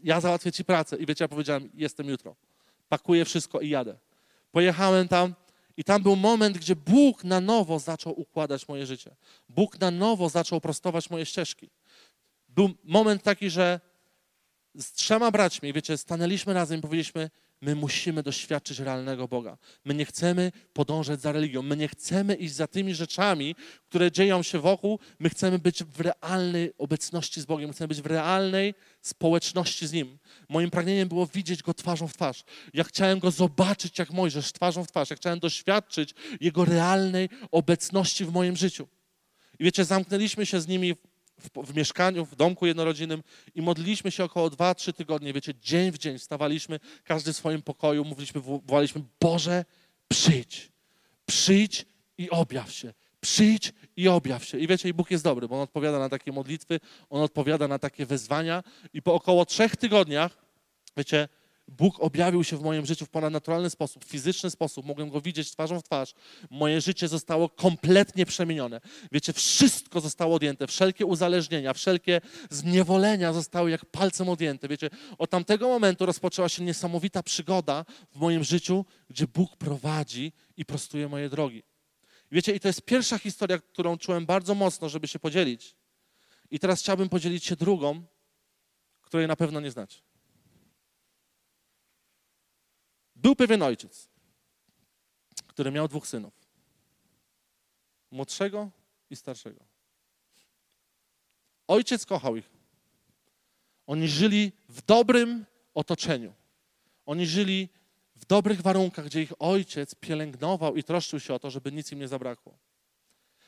Ja załatwię ci pracę. I wiecie, ja powiedziałem, jestem jutro. Pakuję wszystko i jadę. Pojechałem tam i tam był moment, gdzie Bóg na nowo zaczął układać moje życie. Bóg na nowo zaczął prostować moje ścieżki. Był moment taki, że z trzema braćmi, wiecie, stanęliśmy razem i powiedzieliśmy, my musimy doświadczyć realnego Boga. My nie chcemy podążać za religią, my nie chcemy iść za tymi rzeczami, które dzieją się wokół, my chcemy być w realnej obecności z Bogiem, chcemy być w realnej społeczności z Nim. Moim pragnieniem było widzieć Go twarzą w twarz. Ja chciałem Go zobaczyć jak Mojżesz twarzą w twarz. Ja chciałem doświadczyć Jego realnej obecności w moim życiu. I wiecie, zamknęliśmy się z nimi w, w, mieszkaniu, w domku jednorodzinnym i modliliśmy się około 2-3 tygodnie. Wiecie, dzień w dzień stawaliśmy, każdy w swoim pokoju, mówiliśmy, wołaliśmy, Boże, przyjdź, przyjdź i objaw się. Przyjdź i objaw się. I wiecie, i Bóg jest dobry, bo On odpowiada na takie modlitwy, On odpowiada na takie wezwania i po około trzech tygodniach, wiecie, Bóg objawił się w moim życiu w ponadnaturalny sposób, fizyczny sposób. Mogłem go widzieć twarzą w twarz. Moje życie zostało kompletnie przemienione. Wiecie, wszystko zostało odjęte. Wszelkie uzależnienia, wszelkie zniewolenia zostały jak palcem odjęte. Wiecie, od tamtego momentu rozpoczęła się niesamowita przygoda w moim życiu, gdzie Bóg prowadzi i prostuje moje drogi. Wiecie, i to jest pierwsza historia, którą czułem bardzo mocno, żeby się podzielić. I teraz chciałbym podzielić się drugą, której na pewno nie znacie. Był pewien ojciec, który miał dwóch synów. Młodszego i starszego. Ojciec kochał ich. Oni żyli w dobrym otoczeniu. Oni żyli w dobrych warunkach, gdzie ich ojciec pielęgnował i troszczył się o to, żeby nic im nie zabrakło.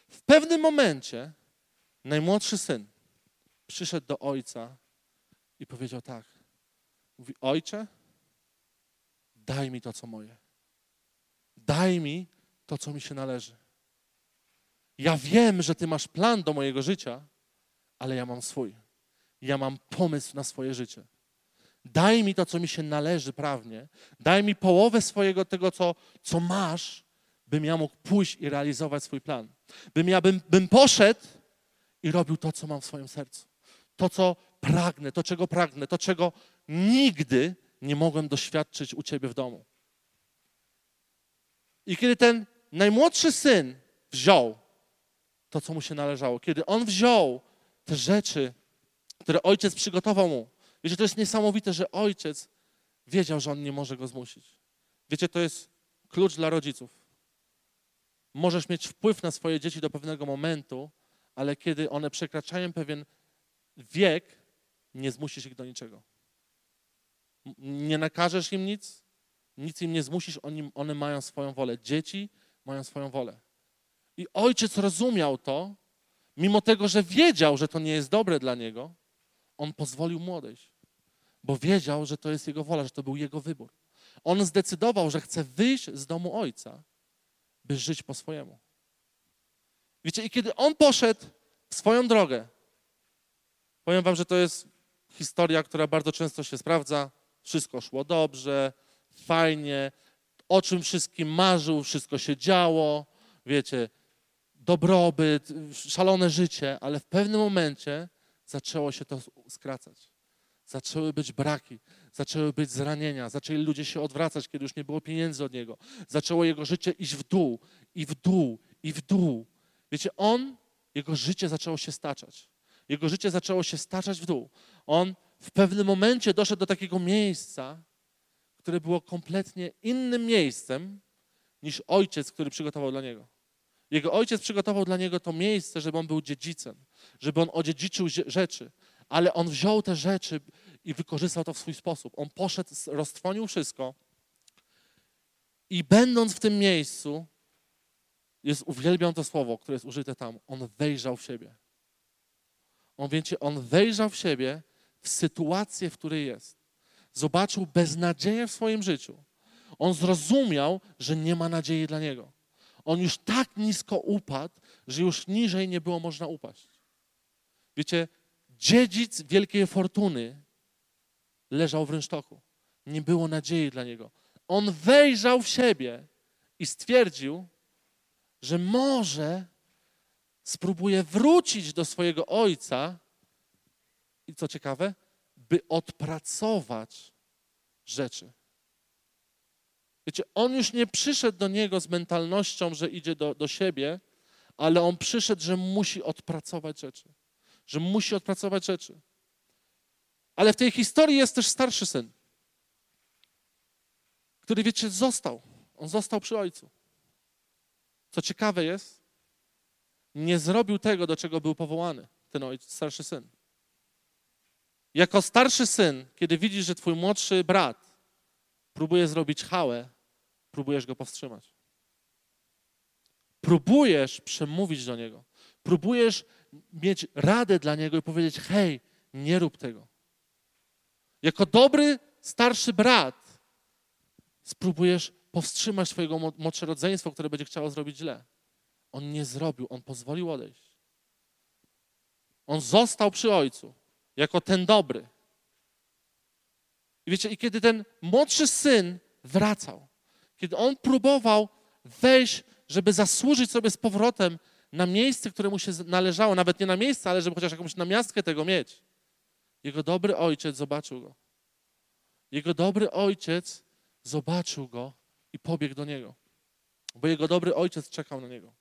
W pewnym momencie najmłodszy syn przyszedł do ojca i powiedział tak. Mówi, ojcze, daj mi to, co moje. Daj mi to, co mi się należy. Ja wiem, że Ty masz plan do mojego życia, ale ja mam swój. Ja mam pomysł na swoje życie. Daj mi to, co mi się należy prawnie. Daj mi połowę swojego tego, co, co masz, bym ja mógł pójść i realizować swój plan. Bym ja bym, bym poszedł i robił to, co mam w swoim sercu. To, co pragnę, to, czego pragnę, to, czego nigdy nie mogłem doświadczyć u ciebie w domu. I kiedy ten najmłodszy syn wziął to, co mu się należało, kiedy on wziął te rzeczy, które ojciec przygotował mu, wiecie, to jest niesamowite, że ojciec wiedział, że on nie może go zmusić. Wiecie, to jest klucz dla rodziców. Możesz mieć wpływ na swoje dzieci do pewnego momentu, ale kiedy one przekraczają pewien wiek, nie zmusisz ich do niczego nie nakażesz im nic, nic im nie zmusisz, oni, one mają swoją wolę. Dzieci mają swoją wolę. I ojciec rozumiał to, mimo tego, że wiedział, że to nie jest dobre dla niego, on pozwolił mu odejść, bo wiedział, że to jest jego wola, że to był jego wybór. On zdecydował, że chce wyjść z domu ojca, by żyć po swojemu. Wiecie, i kiedy on poszedł swoją drogę, powiem wam, że to jest historia, która bardzo często się sprawdza wszystko szło dobrze, fajnie, o czym wszystkim marzył, wszystko się działo, wiecie, dobrobyt, szalone życie, ale w pewnym momencie zaczęło się to skracać. Zaczęły być braki, zaczęły być zranienia, zaczęli ludzie się odwracać, kiedy już nie było pieniędzy od niego. Zaczęło jego życie iść w dół, i w dół, i w dół. Wiecie, on, jego życie zaczęło się staczać. Jego życie zaczęło się staczać w dół. On w pewnym momencie doszedł do takiego miejsca, które było kompletnie innym miejscem niż ojciec, który przygotował dla niego. Jego ojciec przygotował dla niego to miejsce, żeby on był dziedzicem, żeby on odziedziczył rzeczy, ale on wziął te rzeczy i wykorzystał to w swój sposób. On poszedł, roztrwonił wszystko i będąc w tym miejscu, jest, uwielbiam to słowo, które jest użyte tam, on wejrzał w siebie. On, wiecie, on wejrzał w siebie w sytuację, w której jest. Zobaczył beznadzieję w swoim życiu. On zrozumiał, że nie ma nadziei dla niego. On już tak nisko upadł, że już niżej nie było można upaść. Wiecie, dziedzic wielkiej fortuny leżał w rynsztoku. Nie było nadziei dla niego. On wejrzał w siebie i stwierdził, że może spróbuje wrócić do swojego ojca i co ciekawe, by odpracować rzeczy. Wiecie, on już nie przyszedł do niego z mentalnością, że idzie do, do siebie, ale on przyszedł, że musi odpracować rzeczy. Że musi odpracować rzeczy. Ale w tej historii jest też starszy syn, który, wiecie, został. On został przy ojcu. Co ciekawe jest, nie zrobił tego, do czego był powołany ten ojciec, starszy syn. Jako starszy syn, kiedy widzisz, że twój młodszy brat próbuje zrobić hałę, próbujesz go powstrzymać. Próbujesz przemówić do niego. Próbujesz mieć radę dla niego i powiedzieć: hej, nie rób tego. Jako dobry starszy brat spróbujesz powstrzymać swojego młodsze rodzeństwo, które będzie chciało zrobić źle. On nie zrobił, on pozwolił odejść. On został przy ojcu, jako ten dobry. I wiecie, i kiedy ten młodszy syn wracał, kiedy on próbował wejść, żeby zasłużyć sobie z powrotem na miejsce, które mu się należało, nawet nie na miejsce, ale żeby chociaż jakąś namiastkę tego mieć, jego dobry ojciec zobaczył go. Jego dobry ojciec zobaczył go i pobiegł do niego, bo jego dobry ojciec czekał na niego.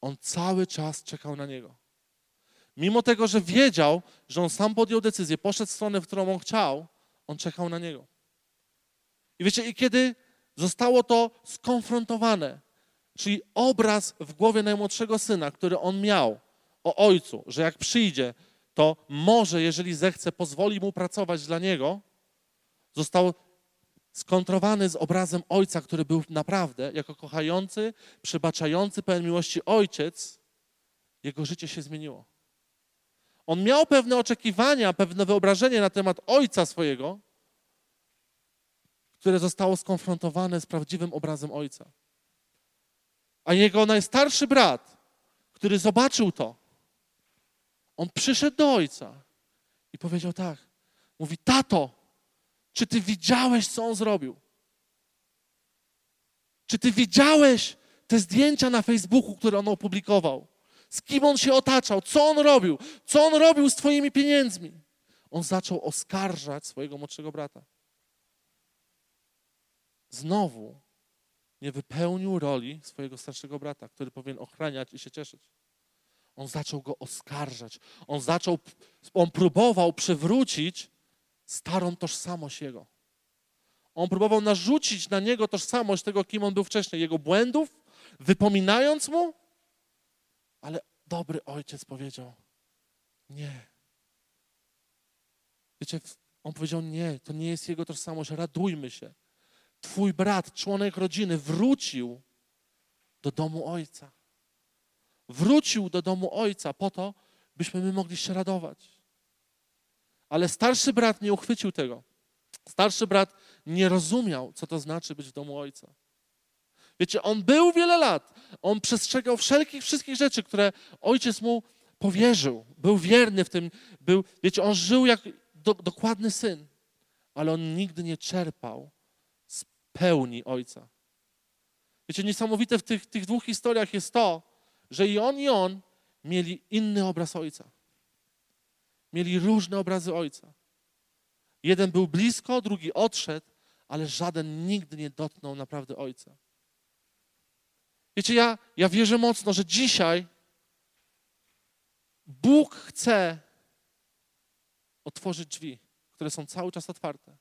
On cały czas czekał na niego. Mimo tego, że wiedział, że on sam podjął decyzję, poszedł w stronę, w którą on chciał, on czekał na niego. I wiecie, i kiedy zostało to skonfrontowane, czyli obraz w głowie najmłodszego syna, który on miał o ojcu, że jak przyjdzie, to może, jeżeli zechce, pozwoli mu pracować dla niego, został skontrowany z obrazem ojca, który był naprawdę jako kochający, przebaczający, pełen miłości ojciec, jego życie się zmieniło. On miał pewne oczekiwania, pewne wyobrażenie na temat ojca swojego, które zostało skonfrontowane z prawdziwym obrazem ojca. A jego najstarszy brat, który zobaczył to, on przyszedł do ojca i powiedział tak: Mówi, tato, czy ty widziałeś, co on zrobił? Czy ty widziałeś te zdjęcia na Facebooku, które on opublikował? Z kim on się otaczał? Co on robił? Co on robił z twoimi pieniędzmi? On zaczął oskarżać swojego młodszego brata. Znowu nie wypełnił roli swojego starszego brata, który powinien ochraniać i się cieszyć. On zaczął go oskarżać. On zaczął, on próbował przywrócić starą tożsamość jego. On próbował narzucić na niego tożsamość tego, kim on był wcześniej, jego błędów, wypominając mu, ale dobry ojciec powiedział: Nie. Wiecie, on powiedział: Nie, to nie jest jego tożsamość, radujmy się. Twój brat, członek rodziny, wrócił do domu ojca. Wrócił do domu ojca po to, byśmy my mogli się radować. Ale starszy brat nie uchwycił tego. Starszy brat nie rozumiał, co to znaczy być w domu ojca. Wiecie, on był wiele lat. On przestrzegał wszelkich, wszystkich rzeczy, które ojciec mu powierzył. Był wierny w tym. Był, wiecie, on żył jak do, dokładny syn, ale on nigdy nie czerpał z pełni ojca. Wiecie, niesamowite w tych, tych dwóch historiach jest to, że i on, i on mieli inny obraz ojca. Mieli różne obrazy ojca. Jeden był blisko, drugi odszedł, ale żaden nigdy nie dotknął naprawdę ojca. Wiecie, ja, ja wierzę mocno, że dzisiaj Bóg chce otworzyć drzwi, które są cały czas otwarte.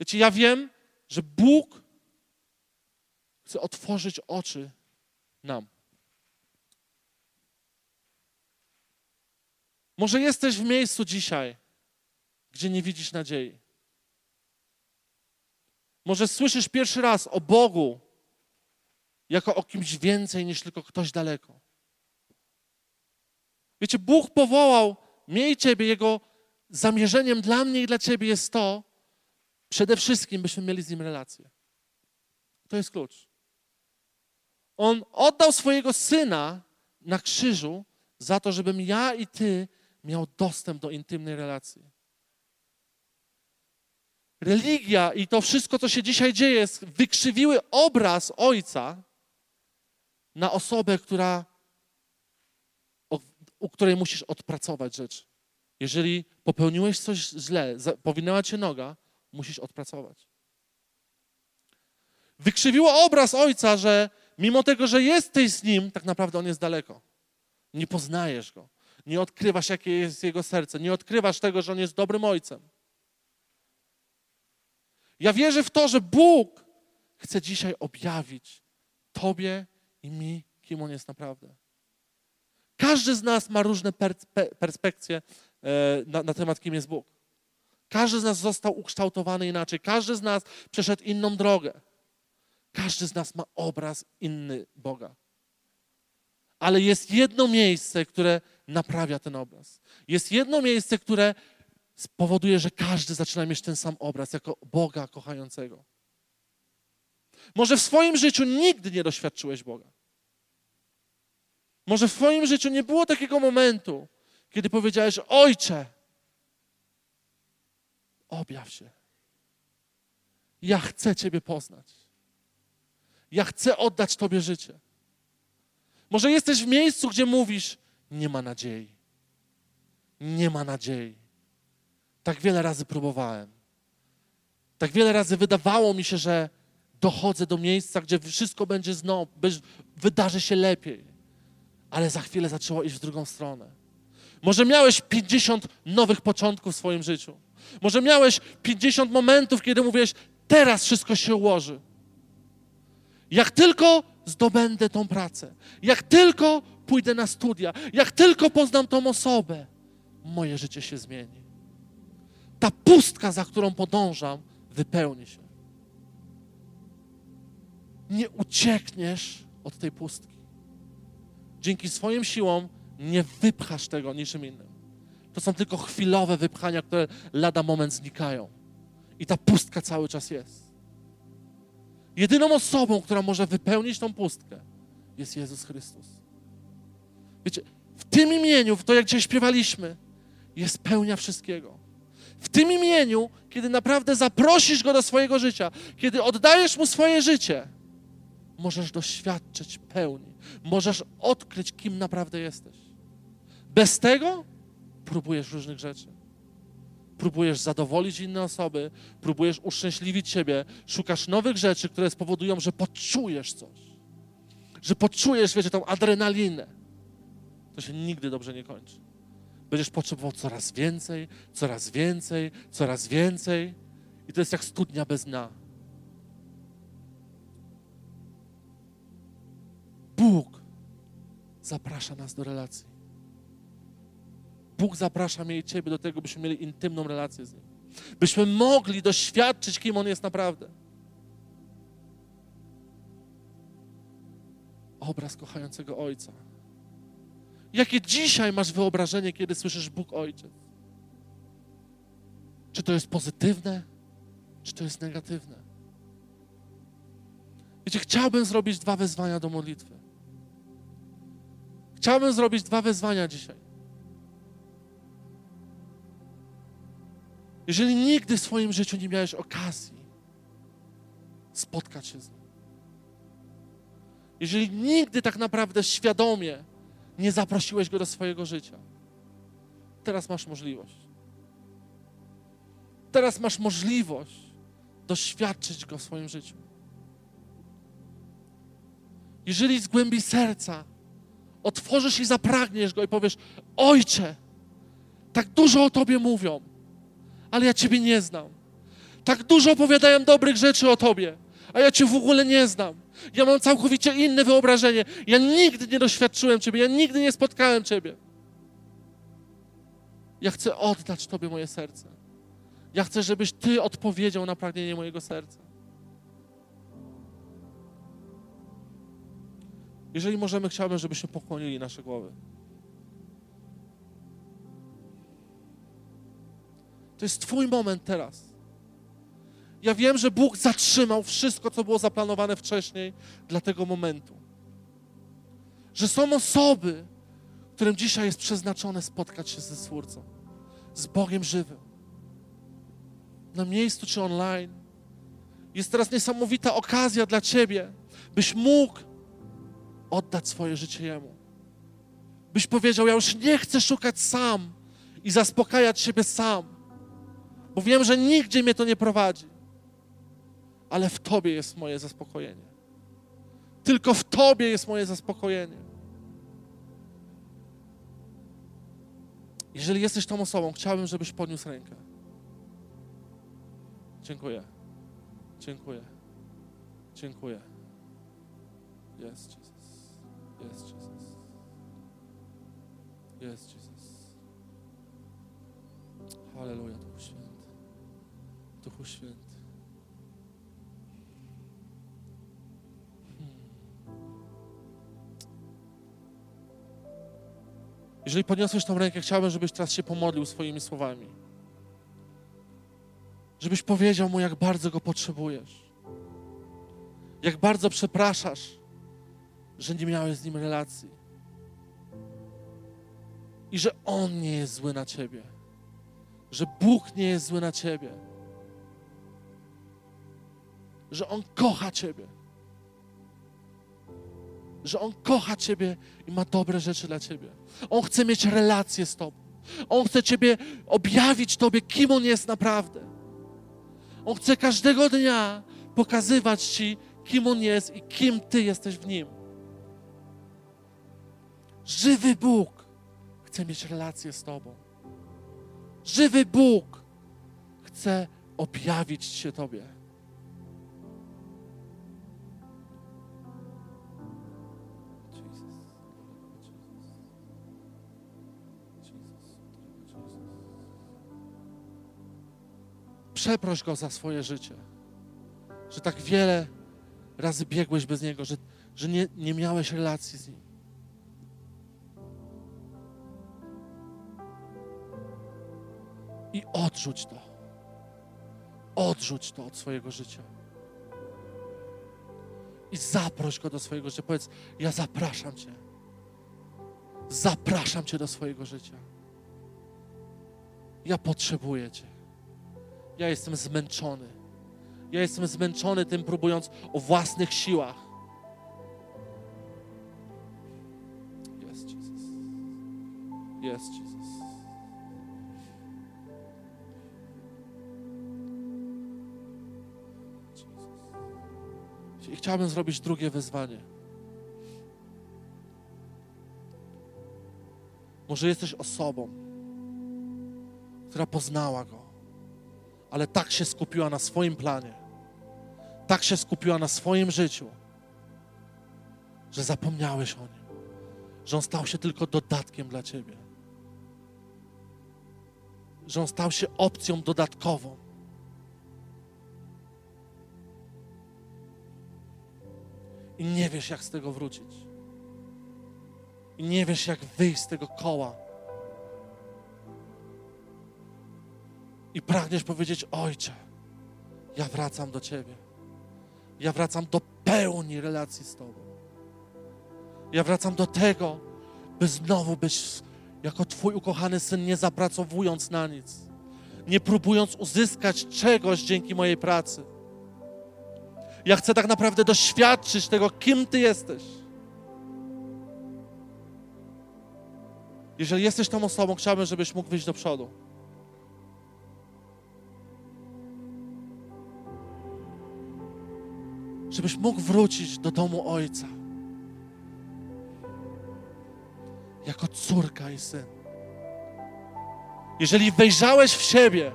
Wiecie, ja wiem, że Bóg chce otworzyć oczy nam. Może jesteś w miejscu dzisiaj, gdzie nie widzisz nadziei. Może słyszysz pierwszy raz o Bogu jako o kimś więcej niż tylko ktoś daleko. Wiecie, Bóg powołał mnie i Ciebie, Jego zamierzeniem dla mnie i dla Ciebie jest to, przede wszystkim, byśmy mieli z Nim relację. To jest klucz. On oddał swojego Syna na krzyżu za to, żebym ja i Ty miał dostęp do intymnej relacji. Religia i to wszystko, co się dzisiaj dzieje, wykrzywiły obraz Ojca na osobę, która, u której musisz odpracować rzecz. Jeżeli popełniłeś coś źle, powinęła cię noga, musisz odpracować. Wykrzywiło obraz Ojca, że mimo tego, że jesteś z Nim, tak naprawdę On jest daleko. Nie poznajesz Go. Nie odkrywasz, jakie jest Jego serce. Nie odkrywasz tego, że On jest dobrym Ojcem. Ja wierzę w to, że Bóg chce dzisiaj objawić Tobie i mi, kim On jest naprawdę. Każdy z nas ma różne perspekcje e, na, na temat, kim jest Bóg. Każdy z nas został ukształtowany inaczej. Każdy z nas przeszedł inną drogę. Każdy z nas ma obraz inny Boga. Ale jest jedno miejsce, które naprawia ten obraz. Jest jedno miejsce, które spowoduje, że każdy zaczyna mieć ten sam obraz jako Boga kochającego. Może w swoim życiu nigdy nie doświadczyłeś Boga. Może w Twoim życiu nie było takiego momentu, kiedy powiedziałeś: Ojcze, objaw się. Ja chcę Ciebie poznać. Ja chcę oddać Tobie życie. Może jesteś w miejscu, gdzie mówisz: Nie ma nadziei. Nie ma nadziei. Tak wiele razy próbowałem. Tak wiele razy wydawało mi się, że dochodzę do miejsca, gdzie wszystko będzie znowu, wydarzy się lepiej. Ale za chwilę zaczęło iść w drugą stronę. Może miałeś 50 nowych początków w swoim życiu. Może miałeś 50 momentów, kiedy mówiłeś, teraz wszystko się ułoży. Jak tylko zdobędę tą pracę, jak tylko pójdę na studia, jak tylko poznam tą osobę, moje życie się zmieni. Ta pustka, za którą podążam, wypełni się. Nie uciekniesz od tej pustki. Dzięki swoim siłom nie wypchasz tego niczym innym. To są tylko chwilowe wypchania, które lada moment znikają. I ta pustka cały czas jest. Jedyną osobą, która może wypełnić tą pustkę, jest Jezus Chrystus. Wiecie, w tym imieniu, w to jak dzisiaj śpiewaliśmy, jest pełnia wszystkiego. W tym imieniu, kiedy naprawdę zaprosisz Go do swojego życia, kiedy oddajesz Mu swoje życie, możesz doświadczyć pełni. Możesz odkryć, kim naprawdę jesteś. Bez tego próbujesz różnych rzeczy. Próbujesz zadowolić inne osoby, próbujesz uszczęśliwić siebie, szukasz nowych rzeczy, które spowodują, że poczujesz coś. Że poczujesz, wiecie, tą adrenalinę. To się nigdy dobrze nie kończy. Będziesz potrzebował coraz więcej, coraz więcej, coraz więcej. I to jest jak studnia bez dna. Bóg zaprasza nas do relacji. Bóg zaprasza mnie i Ciebie do tego, byśmy mieli intymną relację z Nim. Byśmy mogli doświadczyć, kim On jest naprawdę. Obraz kochającego Ojca. Jakie dzisiaj masz wyobrażenie, kiedy słyszysz Bóg Ojciec? Czy to jest pozytywne, czy to jest negatywne? Wiecie, chciałbym zrobić dwa wezwania do modlitwy. Chciałbym zrobić dwa wezwania dzisiaj. Jeżeli nigdy w swoim życiu nie miałeś okazji spotkać się z Nim, jeżeli nigdy tak naprawdę świadomie nie zaprosiłeś Go do swojego życia, teraz masz możliwość. Teraz masz możliwość doświadczyć Go w swoim życiu. Jeżeli z głębi serca otworzysz i zapragniesz Go i powiesz: Ojcze, tak dużo o Tobie mówią, ale ja Ciebie nie znam. Tak dużo opowiadają dobrych rzeczy o Tobie, a ja Cię w ogóle nie znam. Ja mam całkowicie inne wyobrażenie. Ja nigdy nie doświadczyłem Ciebie, ja nigdy nie spotkałem Ciebie. Ja chcę oddać Tobie moje serce. Ja chcę, żebyś Ty odpowiedział na pragnienie mojego serca. Jeżeli możemy, chciałbym, żebyśmy pokłonili nasze głowy. To jest Twój moment teraz. Ja wiem, że Bóg zatrzymał wszystko, co było zaplanowane wcześniej dla tego momentu. Że są osoby, którym dzisiaj jest przeznaczone spotkać się ze Stwórcą, z Bogiem żywym. Na miejscu czy online. Jest teraz niesamowita okazja dla Ciebie, byś mógł oddać swoje życie Jemu. Byś powiedział: Ja już nie chcę szukać sam i zaspokajać siebie sam, bo wiem, że nigdzie mnie to nie prowadzi ale w Tobie jest moje zaspokojenie. Tylko w Tobie jest moje zaspokojenie. Jeżeli jesteś tą osobą, chciałbym, żebyś podniósł rękę. Dziękuję. Dziękuję. Dziękuję. Jest Jezus. Jest Jezus. Jest Jezus. Halleluja, Duchu Święty. Duchu Święty. Jeżeli podniosłeś tą rękę, chciałbym, żebyś teraz się pomodlił swoimi słowami. Żebyś powiedział mu, jak bardzo go potrzebujesz. Jak bardzo przepraszasz, że nie miałeś z nim relacji. i że On nie jest zły na ciebie, że Bóg nie jest zły na ciebie, że On kocha ciebie, że On kocha ciebie i ma dobre rzeczy dla ciebie. On chce mieć relacje z tobą. On chce ciebie objawić tobie, kim On jest naprawdę. On chce każdego dnia pokazywać ci, kim On jest i kim ty jesteś w Nim. Żywy Bóg chce mieć relację z Tobą. Żywy Bóg chce objawić się Tobie. Przeproś Go za swoje życie, że tak wiele razy biegłeś bez Niego, że, że nie, nie miałeś relacji z Nim. I odrzuć to. Odrzuć to od swojego życia. I zaproś go do swojego życia. Powiedz: Ja zapraszam Cię. Zapraszam Cię do swojego życia. Ja potrzebuję Cię. Ja jestem zmęczony. Ja jestem zmęczony tym, próbując o własnych siłach. Jest Jezus. Jest Jezus. Chciałbym zrobić drugie wyzwanie. Może jesteś osobą, która poznała Go, ale tak się skupiła na swoim planie, tak się skupiła na swoim życiu, że zapomniałeś o Nim, że On stał się tylko dodatkiem dla Ciebie, że On stał się opcją dodatkową. I nie wiesz, jak z tego wrócić. I nie wiesz, jak wyjść z tego koła. I pragniesz powiedzieć: Ojcze, ja wracam do Ciebie. Ja wracam do pełni relacji z Tobą. Ja wracam do tego, by znowu być jako Twój ukochany syn, nie zapracowując na nic, nie próbując uzyskać czegoś dzięki mojej pracy ja chcę tak naprawdę doświadczyć tego, kim Ty jesteś. Jeżeli jesteś tą osobą, chciałbym, żebyś mógł wyjść do przodu. Żebyś mógł wrócić do domu Ojca. Jako córka i syn. Jeżeli wejrzałeś w siebie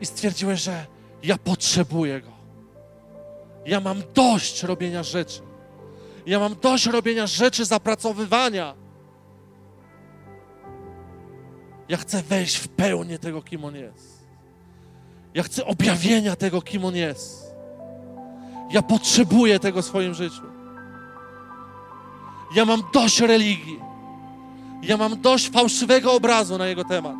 i stwierdziłeś, że ja potrzebuję Go, ja mam dość robienia rzeczy. Ja mam dość robienia rzeczy, zapracowywania. Ja chcę wejść w pełnię tego, kim On jest. Ja chcę objawienia tego, kim On jest. Ja potrzebuję tego w swoim życiu. Ja mam dość religii. Ja mam dość fałszywego obrazu na Jego temat.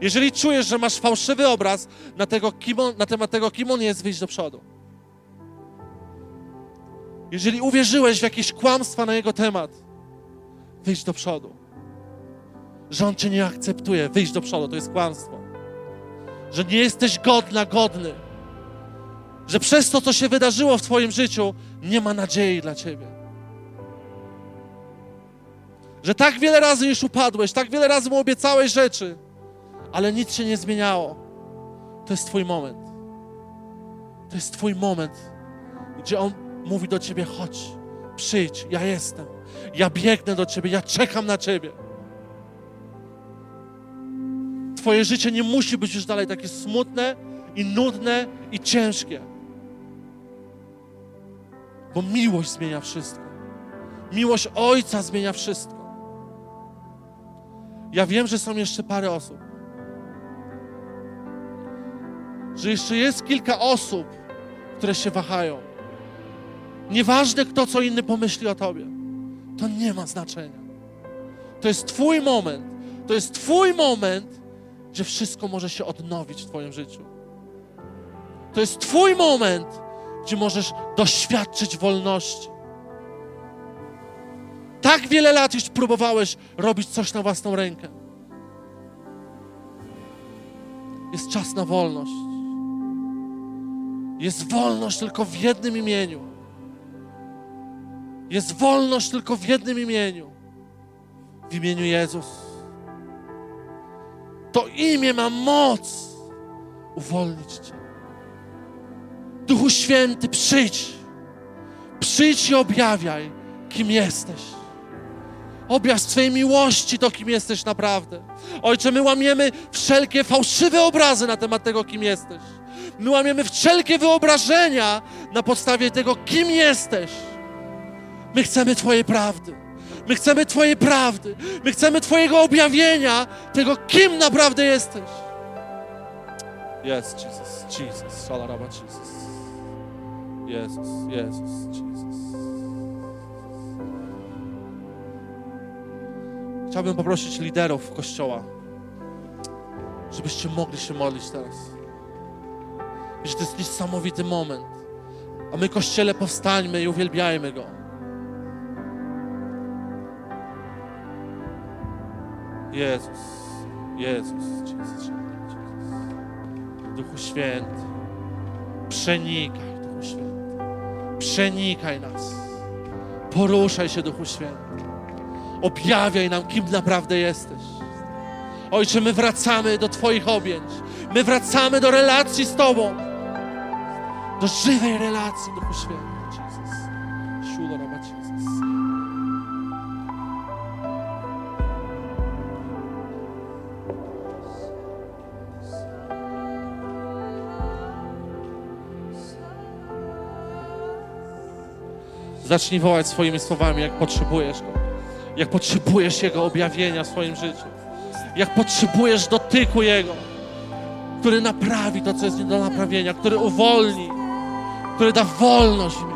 Jeżeli czujesz, że masz fałszywy obraz na, tego, on, na temat tego, kim On jest, wyjść do przodu. Jeżeli uwierzyłeś w jakieś kłamstwa na Jego temat, wyjdź do przodu. Że On Cię nie akceptuje, wyjdź do przodu, to jest kłamstwo. Że nie jesteś godna, godny. Że przez to, co się wydarzyło w Twoim życiu, nie ma nadziei dla Ciebie. Że tak wiele razy już upadłeś, tak wiele razy mu obiecałeś rzeczy, ale nic się nie zmieniało. To jest Twój moment. To jest Twój moment, gdzie On mówi do ciebie: chodź, przyjdź, ja jestem. Ja biegnę do ciebie, ja czekam na ciebie. Twoje życie nie musi być już dalej takie smutne i nudne i ciężkie. Bo miłość zmienia wszystko. Miłość Ojca zmienia wszystko. Ja wiem, że są jeszcze parę osób. Że jeszcze jest kilka osób, które się wahają. Nieważne kto co inny pomyśli o tobie. To nie ma znaczenia. To jest Twój moment. To jest Twój moment, gdzie wszystko może się odnowić w Twoim życiu. To jest Twój moment, gdzie możesz doświadczyć wolności. tak wiele lat już próbowałeś robić coś na własną rękę. Jest czas na wolność. Jest wolność tylko w jednym imieniu. Jest wolność tylko w jednym imieniu. W imieniu Jezus. To imię ma moc uwolnić Cię. Duchu Święty, przyjdź. Przyjdź i objawiaj, kim jesteś. Objaw swojej miłości to, kim jesteś naprawdę. Ojcze, my łamiemy wszelkie fałszywe obrazy na temat tego, kim jesteś. My łamiemy wszelkie wyobrażenia na podstawie tego, kim jesteś. My chcemy Twojej prawdy. My chcemy Twojej prawdy. My chcemy Twojego objawienia tego, kim naprawdę jesteś. Yes, Jesus, Jesus, Shalaraba, Jesus. Jezus, Jezus, Jesus. Chciałbym poprosić liderów Kościoła, żebyście mogli się modlić teraz. Wiesz, to jest niesamowity moment. A my, Kościele, powstańmy i uwielbiajmy Go. Jezus, Jezus, Jezus, Jezus. Duchu Święty, przenikaj, Duchu Święty. Przenikaj nas. Poruszaj się, Duchu Święty. Objawiaj nam, kim naprawdę jesteś. Ojcze, my wracamy do Twoich objęć. My wracamy do relacji z Tobą. Do żywej relacji, Duchu Święty. Siuloraba, Zacznij wołać swoimi słowami, jak potrzebujesz Go. Jak potrzebujesz Jego objawienia w swoim życiu. Jak potrzebujesz dotyku Jego, który naprawi to, co jest nie do naprawienia, który uwolni, który da wolność w